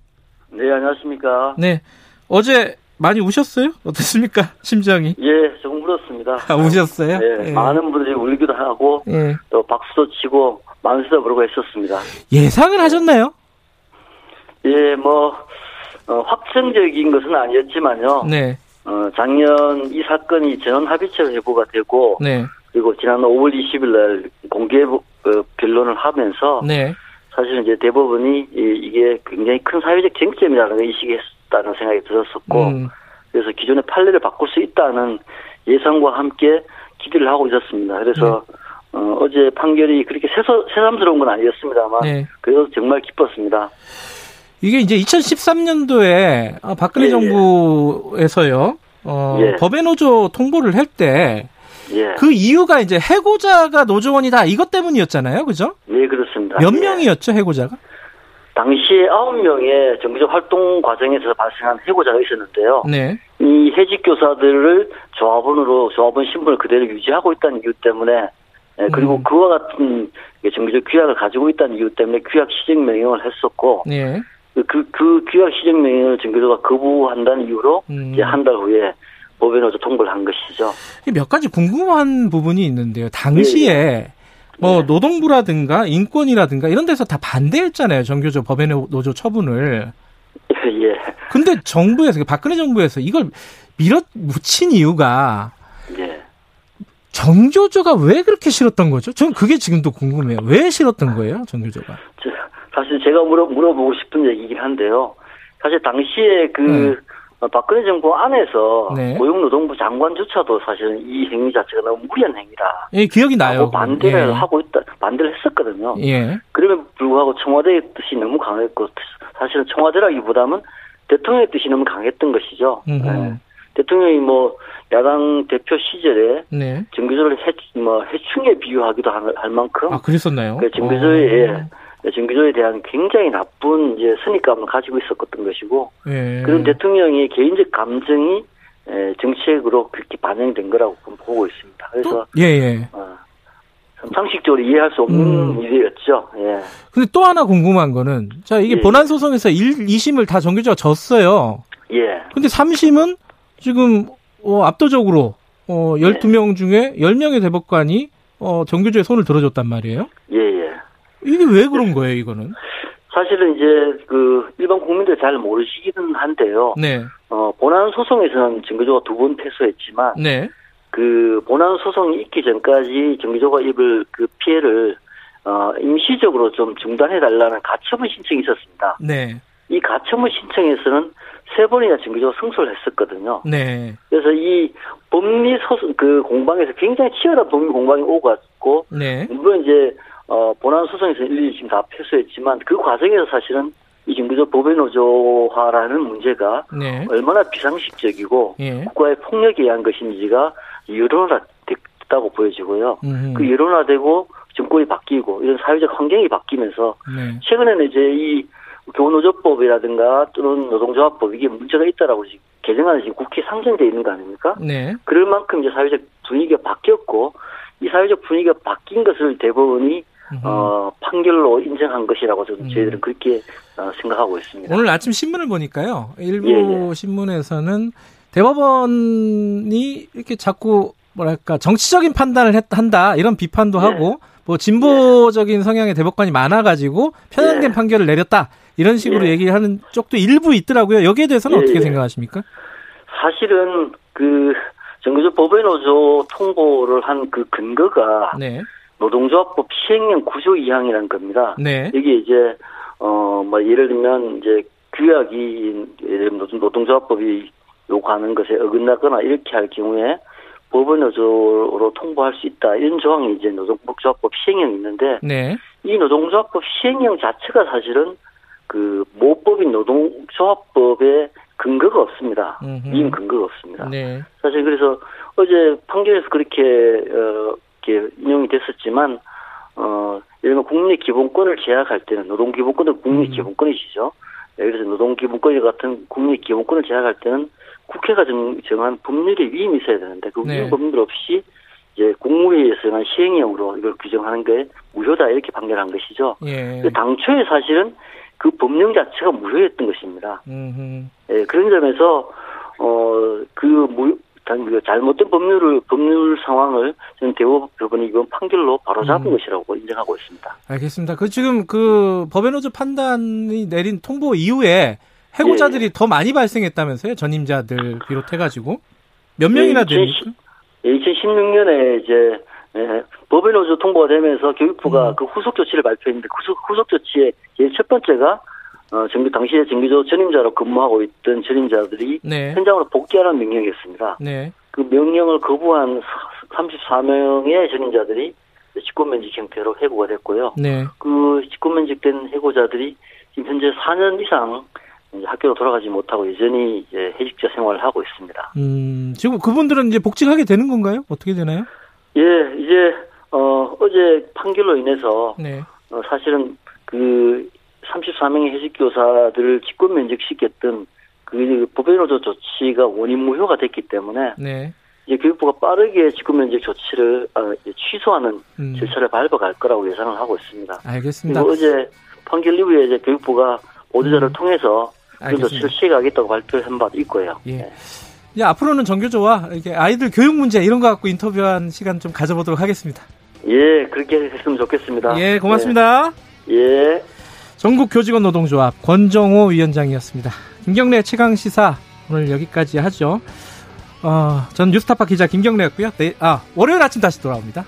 네, 안녕하십니까. 네. 어제 많이 우셨어요? 어떻습니까? 심정이? 예, 조금 울었습니다. 아, 우셨어요? 네, 예. 많은 분들이 울기도 하고, 예. 또 박수도 치고, 만수도 부르고 했었습니다. 예상을 하셨나요? 예, 뭐, 어, 확정적인 것은 아니었지만요. 네. 어, 작년 이 사건이 전원 합의체로 회부가 되고, 네. 그리고 지난 5월 20일 날 공개 어, 변론을 하면서, 네. 사실은 이제 대법원이 이- 이게 굉장히 큰 사회적 쟁점이라는 걸 인식했다는 생각이 들었었고, 음. 그래서 기존의 판례를 바꿀 수 있다는 예상과 함께 기대를 하고 있었습니다. 그래서 어, 어제 판결이 그렇게 새서, 새삼스러운 건 아니었습니다만 네. 그래도 정말 기뻤습니다. 이게 이제 2013년도에 박근혜 예, 예. 정부에서요. 어, 예. 법의 노조 통보를 할 때 그 예, 이유가 이제 해고자가 노조원이다 이것 때문이었잖아요. 그죠? 예 그렇습니다. 몇 예. 명이었죠, 해고자가? 당시에 아홉 명의 정규적 활동 과정에서 발생한 해고자가 있었는데요. 네. 이 해직 교사들을 조합원으로 조합원 신분을 그대로 유지하고 있다는 이유 때문에 예, 그리고 음. 그와 같은 정규적 규약을 가지고 있다는 이유 때문에 규약 시정 명령을 했었고 네. 그, 그 규약 시정 명령을 정교조가 거부한다는 이유로 음. 이제 한 달 후에 노조 통보를 한 것이죠. 몇 가지 궁금한 부분이 있는데요. 당시에 뭐 노동부라든가 인권이라든가 이런 데서 다 반대했잖아요. 정교조 법의 노조 처분을. 예, 근데 정부에서 박근혜 정부에서 이걸 밀어붙인 이유가 예. 정교조가 왜 그렇게 싫었던 거죠? 전 그게 지금도 궁금해요. 왜 싫었던 거예요, 정교조가? 저, 사실 제가 물어, 물어보고 싶은 얘기긴 한데요. 사실 당시에 그 어, 박근혜 정부 안에서 네. 고용노동부 장관조차도 사실은 이 행위 자체가 너무 무리한 행위다. 예, 기억이 나요. 반대를 예. 하고 있다, 반대를 했었거든요. 예. 그럼에도 불구하고 청와대의 뜻이 너무 강했고, 사실은 청와대라기보다는 대통령의 뜻이 너무 강했던 것이죠. 예. 대통령이 뭐 야당 대표 시절에 네. 정규조를 해, 뭐 해충에 비유하기도 할, 할 만큼 아, 그랬었나요? 그 정규조에 어. 예, 정규조에 대한 굉장히 나쁜 이제 선입감을 가지고 있었던 것이고 예. 그런 대통령의 개인적 감정이 예, 정책으로 그렇게 반영된 거라고 보고 있습니다. 그래서 예, 예. 어, 참 상식적으로 이해할 수 없는 음. 일이었죠. 예. 근데 또 하나 궁금한 거는 자, 이게 예. 본안 소송에서 1, 2심을 다 정교조가 졌어요. 예. 근데 3심은 지금 어, 압도적으로 어, 12명 중에 10명의 대법관이 어, 정교조의 손을 들어줬단 말이에요. 예, 예. 이게 왜 그런 거예요, 이거는? 사실은 이제 그 일반 국민들 잘 모르시기는 한데요. 네. 어, 본안 소송에서는 정규조가 두 번 패소했지만 네. 그 본안 소송이 있기 전까지 정규조가 입을 그 피해를 어, 임시적으로 좀 중단해 달라는 가처분 신청이 있었습니다. 네. 이 가처분 신청에서는 세 번이나 정규조가 승소를 했었거든요. 네. 그래서 이 법리 소송 그 공방에서 굉장히 치열한 법리 공방이 오갔고 네. 물론 이제 어, 본안 소송에서 일일이 지금 다 패소했지만 그 과정에서 사실은 이 정부적 법외노조화라는 문제가 네. 얼마나 비상식적이고 예. 국가의 폭력에 의한 것인지가 여론화됐다고 보여지고요. 음흠. 그 여론화되고 정권이 바뀌고 이런 사회적 환경이 바뀌면서 네. 최근에는 이제 이 교노조법이라든가 또는 노동조합법 이게 문제가 있다라고 지금 개정안이 지금 국회에 상정돼 있는 거 아닙니까? 네. 그럴 만큼 이제 사회적 분위기가 바뀌었고 이 사회적 분위기가 바뀐 것을 대법원이 어, 판결로 인정한 것이라고 저는 저희들은 그렇게 어, 생각하고 있습니다. 오늘 아침 신문을 보니까요. 일부 예, 신문에서는 대법원이 이렇게 자꾸 뭐랄까 정치적인 판단을 했, 한다 이런 비판도 네. 하고 뭐 진보적인 성향의 대법관이 많아가지고 편향된 판결을 내렸다 이런 식으로 예. 얘기하는 쪽도 일부 있더라고요. 여기에 대해서는 예, 어떻게 예. 생각하십니까? 사실은 그 정규적 법외노조 통보를 한 그 근거가 네. 노동조합법 시행령 구조 2항이라는 겁니다. 네. 여기 이제 어 뭐 예를 들면 이제 규약이 예를 들면 노동- 노동조합법이 요구하는 것에 어긋나거나 이렇게 할 경우에 법원노조로 통보할 수 있다 이런 조항이 이제 노동조합법 시행령이 있는데 네. 이 노동조합법 시행령 자체가 사실은 그 모법인 노동조합법에 근거가 없습니다. 이임 근거가 없습니다. 네. 사실 그래서 어제 판결에서 그렇게 어 이렇게 인용이 됐었지만 어 예를 들면 국민의 기본권을 제약할 때는 노동 기본권은 국민의 기본권이시죠. 예, 그래서 노동 기본권 같은 국민의 기본권을 제약할 때는 국회가 정, 정한 법률의 위임이 있어야 되는데 그 네. 위임 법률 없이 이제 국무회의에서 정한 시행령으로 이걸 규정하는 게 무효다 이렇게 판결한 것이죠. 예. 그 당초에 사실은 그 법령 자체가 무효였던 것입니다. 음흠. 예, 그런 점에서 어그 무, 단- 그 잘못된 법률을 법률 상황을 저는 대법원이 이번 판결로 바로 잡은 음. 것이라고 인정하고 있습니다. 알겠습니다. 그 지금 그 법외노조 판단이 내린 통보 이후에 해고자들이 더 많이 발생했다면서요? 전임자들 비롯해가지고 몇 명이나 예, 됩니까? 2016년에 이제 예, 법외노조 통보가 되면서 교육부가 음. 그 후속 조치를 발표했는데 후속, 후속 조치의 제일 첫 번째가 어, 정규 당시에 정규조 전임자로 근무하고 있던 전임자들이 네. 현장으로 복귀하라는 명령이었습니다. 네. 그 명령을 거부한 34명의 전임자들이 직권면직 형태로 해고가 됐고요. 네. 그 직권면직된 해고자들이 지금 현재 4년 이상 학교로 돌아가지 못하고 여전히 이제 해직자 생활을 하고 있습니다. 음, 지금 그분들은 이제 복직하게 되는 건가요? 어떻게 되나요? 예, 이제 어 어제 판결로 인해서 네. 어, 사실은 그 34명의 해직교사들을 직권 면직시켰던 그 법외노조 조치가 원인 무효가 됐기 때문에 네. 이제 교육부가 빠르게 직권 면직 조치를 어, 이제 취소하는 음. 절차를 밟아갈 거라고 예상을 하고 있습니다. 알겠습니다. 그리고 어제 판결 이후에 이제 교육부가 보도자를 통해서 음. 알겠습니다. 조치를 시행하겠다고 발표한 바도 있고요. 예. 이제 앞으로는 정교조와 이렇게 아이들 교육 문제 이런 거 갖고 인터뷰한 시간 좀 가져보도록 하겠습니다. 예, 그렇게 했으면 좋겠습니다. 예, 고맙습니다. 예. 예. 전국 교직원 노동조합 권정호 위원장이었습니다. 김경래 최강 시사 오늘 여기까지 하죠. 어, 전 뉴스타파 기자 김경래였고요. 네, 아 월요일 아침 다시 돌아옵니다.